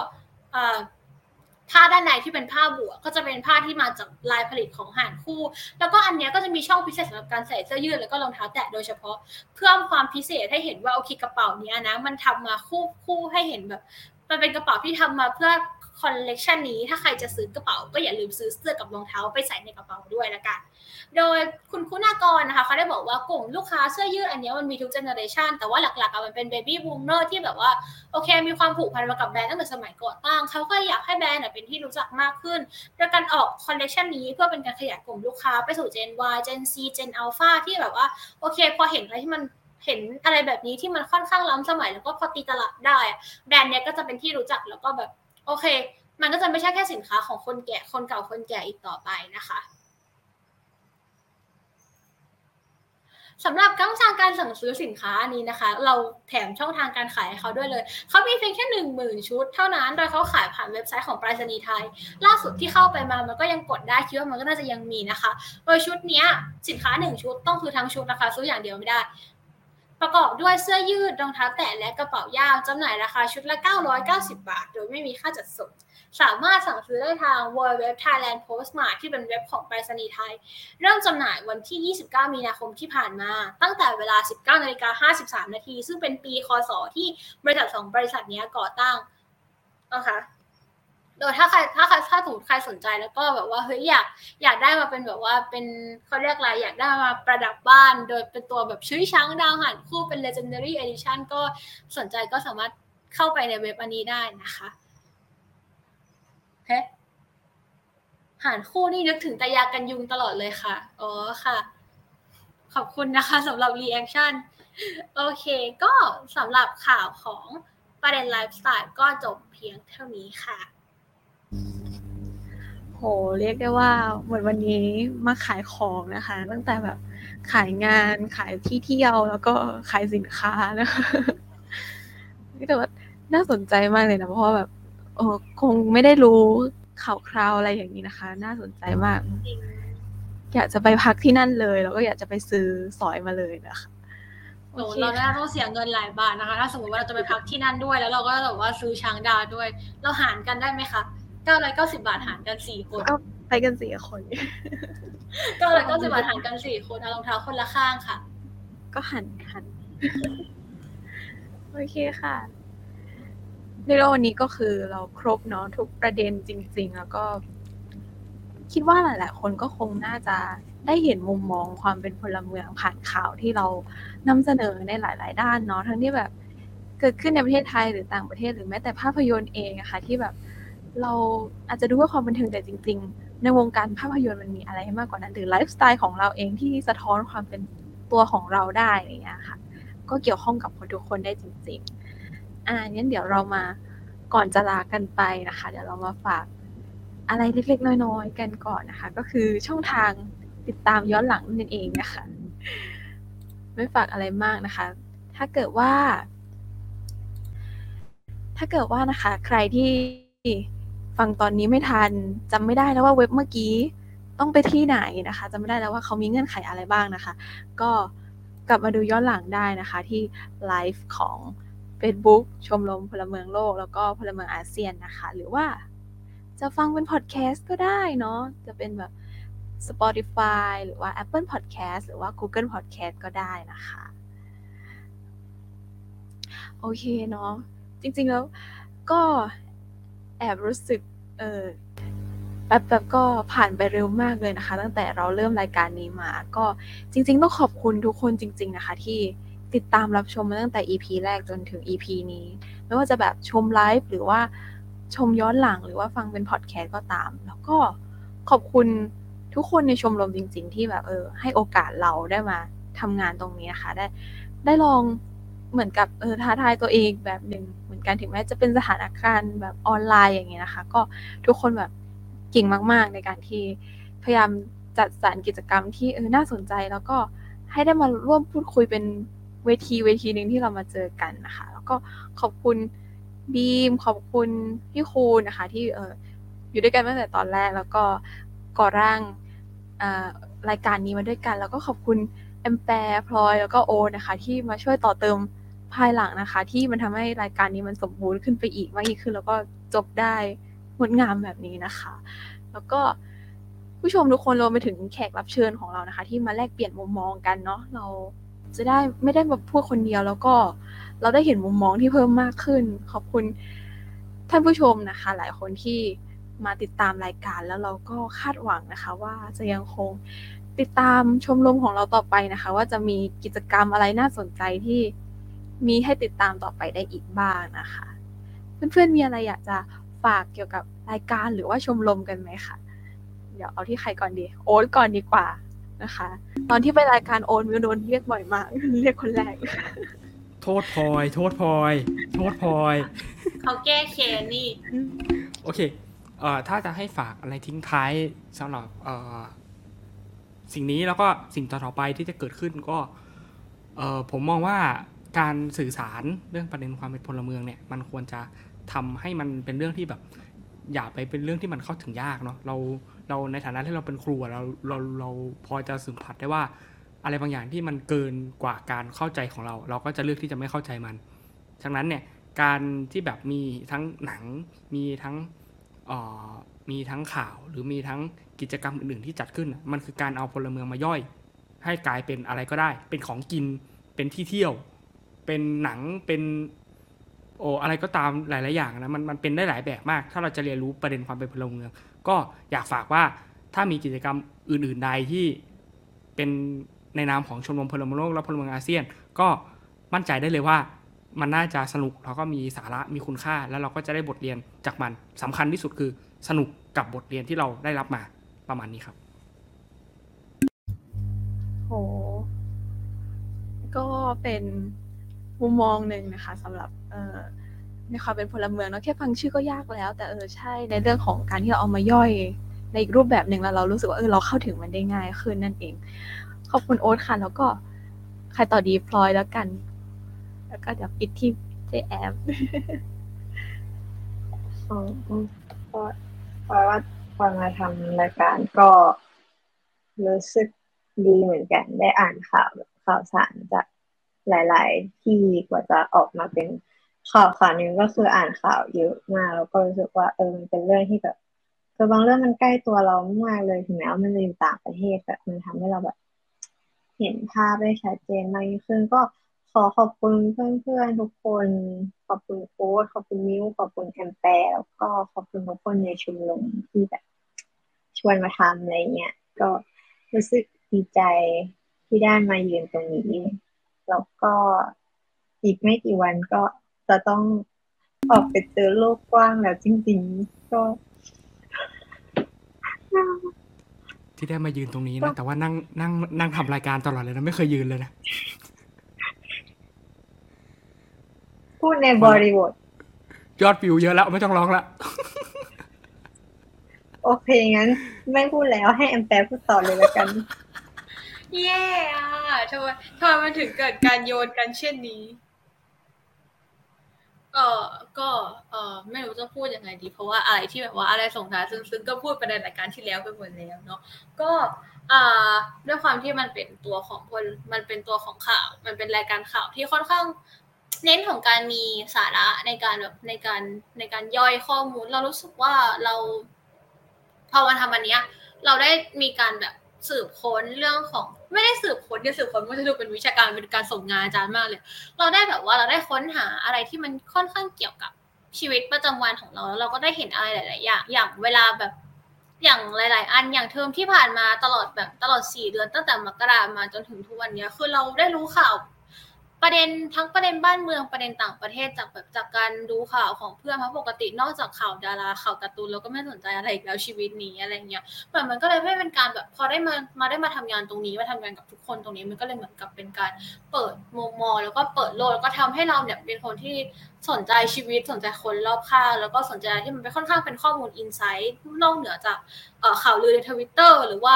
ผ้าด้านในที่เป็นผ้าบัว ก็จะเป็นผ้าที่มาจากลายผลิตของหานคู่ แล้วก็อันนี้ก็จะมีช่องพิเศษสำหรับการใส่เสื้อยืดแล้วก็รองเท้าแตะโดยเฉพาะ เพื่อความพิเศษให้เห็นว่าโอเคกระเป๋านี้นะมันทำมาคู่คู่ให้เห็นแบบ มันเป็นกระเป๋าที่ทำมาเพื่อ คอลเลกชันนี้ถ้าใครจะซื้อกระเป๋าก็อย่าลืมซื้อเสื้อกับรองเท้าไปใส่ในกระเป๋าด้วยละกัน โดยคุณคุณากรนะคะเขาได้บอกว่ากลุ่มลูกค้าเสื้อยืดอันนี้มันมีทุก generation แต่ว่าหลักๆมันเป็น baby boomer ที่แบบว่าโอเค มีความผูกพันมากับแบรนด์ตั้งแต่สมัยก่อตั้งเขาก็อยากให้แบรนด์เป็นที่รู้จักมากขึ้นโดยการออกคอลเลกชันนี้เพื่อเป็นการขยายกลุ่มลูกค้าไปสู่ Gen Y Gen C Gen Alpha ที่แบบว่าโอเค พอเห็นอะไรที่มันเห็นอะไรแบบนี้ที่มันค่อนข้างล้ำสมัยแล้วก็พอตีตลาดได้แบรนด์เนี้ยก็จะเป็นที่รู้จักแล้วก็แบบ โอเค มันก็จะไม่ใช่แค่สินค้าของคนแก่คนเก่าคนแก่อีกต่อไปนะคะสำหรับช่องทางการสั่งซื้อสินค้านี้นะคะ เราแถมช่องทางการขายให้เขาด้วยเลย เขามีเพียงแค่หนึ่งหมื่นชุด เท่านั้นโดยเขาขายผ่านเว็บไซต์ของไปรษณีย์ไทย ล่าสุดที่เข้าไปมามันก็ยังกดได้คิดว่ามันก็น่าจะยังมีนะคะโดยชุดนี้สินค้าหนึ่งชุดต้องซื้อทั้งชุดนะคะ ซื้ออย่างเดียวไม่ได้ ประกอบด้วยเสื้อยืดรองเท้าแตะและกระเป๋ายาวจำหน่ายราคาชุดละ 990 บาท โดยไม่มีค่าจัดส่ง สามารถสั่งซื้อได้ทาง w w w Thailand Postmart ที่เป็นเว็บของไปรษณีย์ไทย เริ่มจำหน่ายวันที่ 29 มีนาคมที่ผ่านมา ตั้งแต่เวลา 19นาฬิกา53นาทีซึ่งเป็นปีคศที่บริษัทสองบริษัทนี้ก่อตั้งนะคะ โดยถ้าใครถ้าใครถ้าถูกใครสนใจแล้วก็แบบว่าเฮ้ยอยากอยากได้มาเป็นแบบว่าเป็นเขาเรียกอะไรอยากได้มาประดับบ้าน โดยเป็นตัวแบบชื่อช้างดาวหันคู่เป็น legendary edition ก็สนใจก็สามารถเข้าไปในเว็บอันนี้ได้นะคะเฮ้หารคู่นี่นึกถึงตายากันยุงตลอดเลยค่ะ อ๋อค่ะ ขอบคุณนะคะสำหรับ reaction โอเค ก็สำหรับข่าวของประเด็นไลฟ์สไตล์ก็จบเพียงเท่านี้ค่ะ โห เรียกได้ว่าเหมือนวันนี้มาขายของนะคะ ตั้งแต่แบบขายงานขายที่เที่ยวแล้วก็ขายสินค้านะคะ แต่ว่าน่าสนใจมากเลยนะเพราะว่าแบบเออคงไม่ได้รู้ข่าวคราวอะไรอย่างนี้นะคะ น่าสนใจมาก อยากจะไปพักที่นั่นเลย แล้วก็อยากจะไปซื้อสอยมาเลยนะคะโอ้เราน่าต้องเสียเงินหลายบาทนะคะ ถ้าสมมติว่าเราจะไปพักที่นั่นด้วย แล้วเราก็แบบว่าซื้อช้างดาวด้วย เราหารกันได้ไหมคะ ก้าร้อยเก้าสิบาทหารกันสี่คนก็ไปกันสี่คนเก้าร้อยเก้าสิบาทหารกันสี่คนเอารองเท้าคนละข้างค่ะ ก็หันหันโอเคค่ะในโลกนี้ก็คือเราครบเนาะทุกประเด็นจริง ๆ แล้วก็ คิดว่าหลาย ๆ คนก็คงน่าจะได้เห็นมุมมองความเป็นพลเมืองผ่านข่าวที่เรานำเสนอในหลาย ๆ ด้านเนาะทั้งที่แบบ เกิดขึ้นในประเทศไทยหรือต่างประเทศหรือแม้แต่ภาพยนตร์เองอะค่ะที่แบบ เราอาจจะดูว่าความบันเทิงแต่จริง ๆ ในวงการภาพยนตร์มันมีอะไรมากกว่านั้น หรือไลฟ์สไตล์ของเราเองที่สะท้อนความเป็นตัวของเราได้อะไรเงี้ยค่ะ ก็เกี่ยวข้องกับคนทุกคนได้จริง ๆ อ่างั้นเดี๋ยวเรามาก่อนจะลากันไปนะคะ เดี๋ยวเรามาฝากอะไรเล็กๆ น้อยๆ กันก่อนนะคะ ก็คือช่องทางติดตามย้อนหลังนั่นเองนะคะ ไม่ฝากอะไรมากนะคะ ถ้าเกิดว่า ถ้าเกิดว่านะคะ ใครที่ ฟังตอนนี้ไม่ทันจำไม่ได้แล้วว่าเว็บเมื่อกี้ต้องไปที่ไหนนะคะจำไม่ได้แล้วว่าเขามีเงื่อนไขอะไรบ้างนะคะ ก็กลับมาดูย้อนหลังได้นะคะที่ไลฟ์ของ Facebook ชมรมพลเมืองโลก แล้วก็พลเมืองอาเซียนนะคะ หรือว่าจะฟังเป็นพอดแคสต์ก็ได้เนาะจะเป็นแบบ Spotify หรือว่า Apple Podcast หรือว่า Google Podcast ก็ได้นะคะ โอเคเนาะจริงๆแล้วก็ แอบรู้สึกเออแป๊บๆก็ผ่านไปเร็วมากเลยนะคะ ตั้งแต่เราเริ่มรายการนี้มา ก็จริง ๆ ต้องขอบคุณทุกคนจริง ๆ นะคะ ที่ติดตามรับชมมาตั้งแต่ EP แรกจนถึง EP นี้ ไม่ว่าจะแบบชมไลฟ์หรือว่าชมย้อนหลังหรือว่าฟังเป็นพอดแคสต์ก็ตาม แล้วก็ขอบคุณทุกคนในชมรมจริง ๆ ที่แบบเออให้โอกาสเราได้มาทำงานตรงนี้นะคะ ได้ได้ลอง เหมือนกับเออท้าทายตัวเองแบบหนึ่งเหมือนกันถึงแม้จะเป็นสถานการณ์แบบออนไลน์อย่างเงี้ยนะคะ ก็ทุกคนแบบเก่งมาก ๆ ในการที่พยายามจัดสรรกิจกรรมที่เออน่าสนใจแล้วก็ให้ได้มาร่วมพูดคุยเป็นเวทีเวทีหนึ่งที่เรามาเจอกันนะคะ แล้วก็ขอบคุณบีมขอบคุณพี่คูนะคะ ที่เอออยู่ด้วยกันตั้งแต่ตอนแรก แล้วก็ก่อร่างรายการนี้มาด้วยกัน แล้วก็ขอบคุณแอมแปร์พลอยแล้วก็โอนะคะ ที่มาช่วยต่อเติม ภายหลังนะคะ ที่มันทำให้รายการนี้มันสมบูรณ์ขึ้นไปอีกมากยิ่งขึ้น แล้วก็จบได้งดงามแบบนี้นะคะ แล้วก็ผู้ชมทุกคนรวมไปถึงแขกรับเชิญของเรานะคะ ที่มาแลกเปลี่ยนมุมมองกันเนาะเราจะได้ไม่ได้แบบพูดคนเดียว แล้วก็เราได้เห็นมุมมองที่เพิ่มมากขึ้น ขอบคุณท่านผู้ชมนะคะ หลายคนที่มาติดตามรายการแล้วเราก็คาดหวังนะคะ ว่าจะยังคงติดตามชมรมของเราต่อไปนะคะ ว่าจะมีกิจกรรมอะไรน่าสนใจที่ มีให้ติดตามต่อไปได้อีกบ้างนะคะ เพื่อนๆมีอะไรอยากจะฝากเกี่ยวกับรายการหรือว่าชมรมกันไหมคะเดี๋ยวเอาที่ใครก่อนดี โอ๊ตก่อนดีกว่านะคะ ตอนที่ไปรายการโอ๊ตมิวโดนเรียกบ่อยมาก เรียกคนแรกโทษพลอย โทษพลอย โทษพลอย เขาแก้แค้นนี่ โอเคเอ่อถ้าจะให้ฝากอะไรทิ้งท้ายสำหรับเอ่อสิ่งนี้แล้วก็สิ่งต่อๆไปที่จะเกิดขึ้นก็เอ่อผมมองว่า การสื่อสารเรื่องประเด็นความเป็นพลเมืองเนี่ยมันควรจะทำให้มันเป็นเรื่องที่แบบอย่าไปเป็นเรื่องที่มันเข้าถึงยากเนาะเราเราในฐานะที่เราเป็นครูเราเราเราพอจะสัมผัสได้ว่า อะไรบางอย่างที่มันเกินกว่าการเข้าใจของเรา เราก็จะเลือกที่จะไม่เข้าใจมันฉะนั้นเนี่ยการที่แบบมีทั้งหนังมีทั้งมีทั้งข่าวหรือมีทั้งกิจกรรมอื่นๆที่จัดขึ้น มันคือการเอาพลเมืองมาย่อย ให้กลายเป็นอะไรก็ได้ เป็นของกินเป็นที่เที่ยว เป็นหนังเป็นโอ้อะไรก็ตามหลาย ๆ อย่างนะมันมันเป็นได้หลายแบบมาก ถ้าเราจะเรียนรู้ประเด็นความเป็นพลเมือง ก็อยากฝากว่าถ้ามีกิจกรรมอื่น ๆ ใดที่เป็นในนามของชมรมพลเมืองโลกและพลเมืองอาเซียน ก็มั่นใจได้เลยว่ามันน่าจะสนุกแล้วก็มีสาระมีคุณค่า แล้วเราก็จะได้บทเรียนจากมันสำคัญที่สุดคือสนุกกับบทเรียนที่เราได้รับมาประมาณนี้ครับโหก็เป็น มุมมองหนึ่งนะคะสำหรับเออในความเป็นพลเมืองเนาะแค่ฟังชื่อก็ยากแล้ว แต่เออใช่ในเรื่องของการที่เราเอามาย่อยในอีกรูปแบบหนึ่งแล้วเรารู้สึกว่าเออเราเข้าถึงมันได้ง่ายขึ้นนั่นเอง ขอบคุณโอ๊ตค่ะ แล้วก็ใครต่อดีพลอยแล้วกัน แล้วก็เดี๋ยวปิดที่เจแอมอ๋อเพราะว่าพอมาทำรายการก็รู้สึกดีเหมือนกันได้อ่านข่าวข่าวสารจาก หลาย ๆ ที่กว่าจะออกมาเป็นข่าวข่าวนึงก็คืออ่านข่าวเยอะมากแล้วก็รู้สึกว่าเออมันเป็นเรื่องที่แบบคือบางเรื่องมันใกล้ตัวเรามากเลยถึงแม้ว่ามันจะอยู่ต่างประเทศแบบมันทำให้เราแบบ เห็นภาพได้ชัดเจนมากยิ่งขึ้นก็ขอขอบคุณเพื่อนๆทุกคน ขอบคุณโค้ดขอบคุณมิวขอบคุณแอมแปร์แล้วก็ขอบคุณทุกคนในชุมนุมที่แบบชวนมาทำอะไรเงี้ยก็รู้สึกดีใจที่ได้มายืนตรงนี้ แล้วก็อีกไม่กี่วันก็จะต้องออกไปเจอโลกกว้างแล้วจริงๆ ก็ ที่ได้มายืนตรงนี้นะแต่ว่านั่งนั่งนั่งทำรายการตลอดเลยนะไม่เคยยืนเลยนะพูดในบริบทยอดวิวเยอะแล้ว ไม่ต้องร้องละโอเคงั้น ไม่พูดแล้วให้แอมแปรพูดต่อเลยแล้วกัน เย่อะทำไมทำไมมันถึงเกิดการโยนกันเช่นนี้ ก็ก็เออไม่รู้จะพูดยังไงดี เพราะว่าอะไรที่แบบว่าอะไรส่งท้ายซึ้งๆก็พูดไปในรายการที่แล้วไปหมดแล้วเนาะก็อ่าด้วยความที่มันเป็นตัวของคนมันเป็นตัวของข่าว มันเป็นรายการข่าวที่ค่อนข้างเน้นของการมีสาระในการแบบในการในการย่อยข้อมูล เรารู้สึกว่าเราพอมาทำอันเนี้ย เราได้มีการแบบ สืบค้นเรื่องของไม่ได้สืบค้นเนี่ยสืบค้นมันจะดูเป็นวิชาการเป็นการส่งงานอาจารย์มากเลย เราได้แบบว่าเราได้ค้นหาอะไรที่มันค่อนข้างเกี่ยวกับชีวิตประจำวันของเราแล้วเราก็ได้เห็นอะไรหลาย ๆ อย่างอย่างเวลาแบบอย่างหลาย ๆ อันอย่างเทอมที่ผ่านมาตลอดแบบตลอดสี่เดือนตั้งแต่มกรามาจนถึงทุกวันนี้คือเราได้รู้ข่าว ประเด็นทั้งประเด็นบ้านเมืองประเด็นต่างประเทศจากแบบจากการดูข่าวของเพื่อนเพราะปกตินอกจากข่าวดาราข่าวการ์ตูนเราก็ไม่สนใจอะไรอีกแล้วชีวิตนี้อะไรเงี้ยเหมือนมันก็เลยไม่เป็นการแบบพอได้มามาได้มาทำงานตรงนี้มาทำงานกับทุกคนตรงนี้มันก็เลยเหมือนกับเป็นการเปิดมุมมองแล้วก็เปิดโลกแล้วก็ทำให้เราเนี่ยเป็นคนที่สนใจชีวิตสนใจคนรอบข้างแล้วก็สนใจที่มันเป็นค่อนข้างเป็นข้อมูล insight นอกเหนือจากข่าวลือในทวิตเตอร์หรือว่า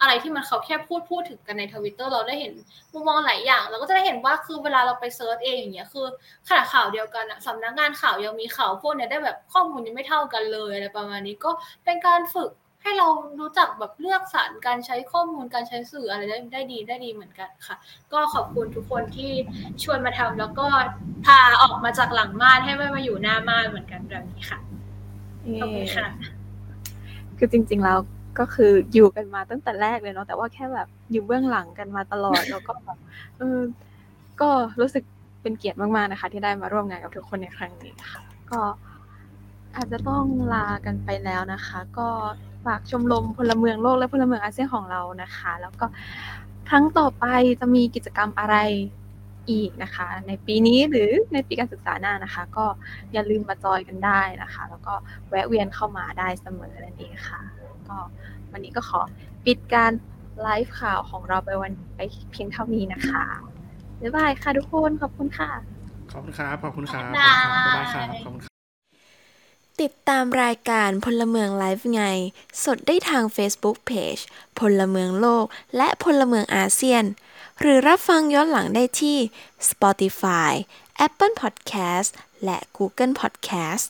อะไรที่มันเขาแค่พูดพูดถึงกันในทวิตเตอร์เราได้เห็นมุมมองหลายอย่าง เราก็จะได้เห็นว่าคือเวลาเราไป search เองอย่างเงี้ยคือขนาดข่าวเดียวกันอะสำนักงานข่าวยังมีข่าวพวกเนี้ยได้แบบข้อมูลยังไม่เท่ากันเลยอะไรประมาณนี้ก็เป็นการฝึกให้เรารู้จักแบบเลือกสรรการใช้ข้อมูลการใช้สื่ออะไรได้ได้ดีได้ดีเหมือนกันค่ะ ก็ขอบคุณทุกคนที่ชวนมาทำแล้วก็พาออกมาจากหลังม่านให้ไม่มาอยู่หน้าม่านเหมือนกันแบบนี้ค่ะขอบคุณค่ะคือจริง ๆ แล้ว ก็คืออยู่กันมาตั้งแต่แรกเลยเนาะแต่ว่าแค่แบบอยู่เบื้องหลังกันมาตลอดแล้วก็แบบเออก็รู้สึกเป็นเกียรติมากๆนะคะ ที่ได้มาร่วมงานกับทุกคนในครั้งนี้ค่ะก็อาจจะต้องลากันไปแล้วนะคะ ก็ฝากชมรมพลเมืองโลกและพลเมืองอาเซียนของเรานะคะ แล้วก็ครั้งต่อไปจะมีกิจกรรมอะไรอีกนะคะ ในปีนี้หรือในปีการศึกษาหน้านะคะ ก็อย่าลืมมาจอยกันได้นะคะ แล้วก็แวะเวียนเข้ามาได้เสมอนั่นเองค่ะ ก็วันนี้ก็ขอปิดการไลฟ์ข่าวของเราไปวันไปเพียงเท่านี้นะคะ บ๊ายบายค่ะทุกคน ขอบคุณค่ะ ขอบคุณครับขอบคุณครับบ๊ายบายขอบคุณครับ บ๊ายบายครับขอบคุณครับติดตามรายการพลเมืองไลฟ์ไง สดได้ทาง Facebook Page พลเมืองโลก และพลเมืองอาเซียน หรือรับฟังย้อนหลังได้ที่ Spotify Apple Podcast และ Google Podcast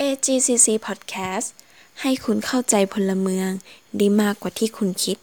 AGCC Podcast ให้คุณเข้าใจพลเมืองได้มากกว่าที่คุณคิด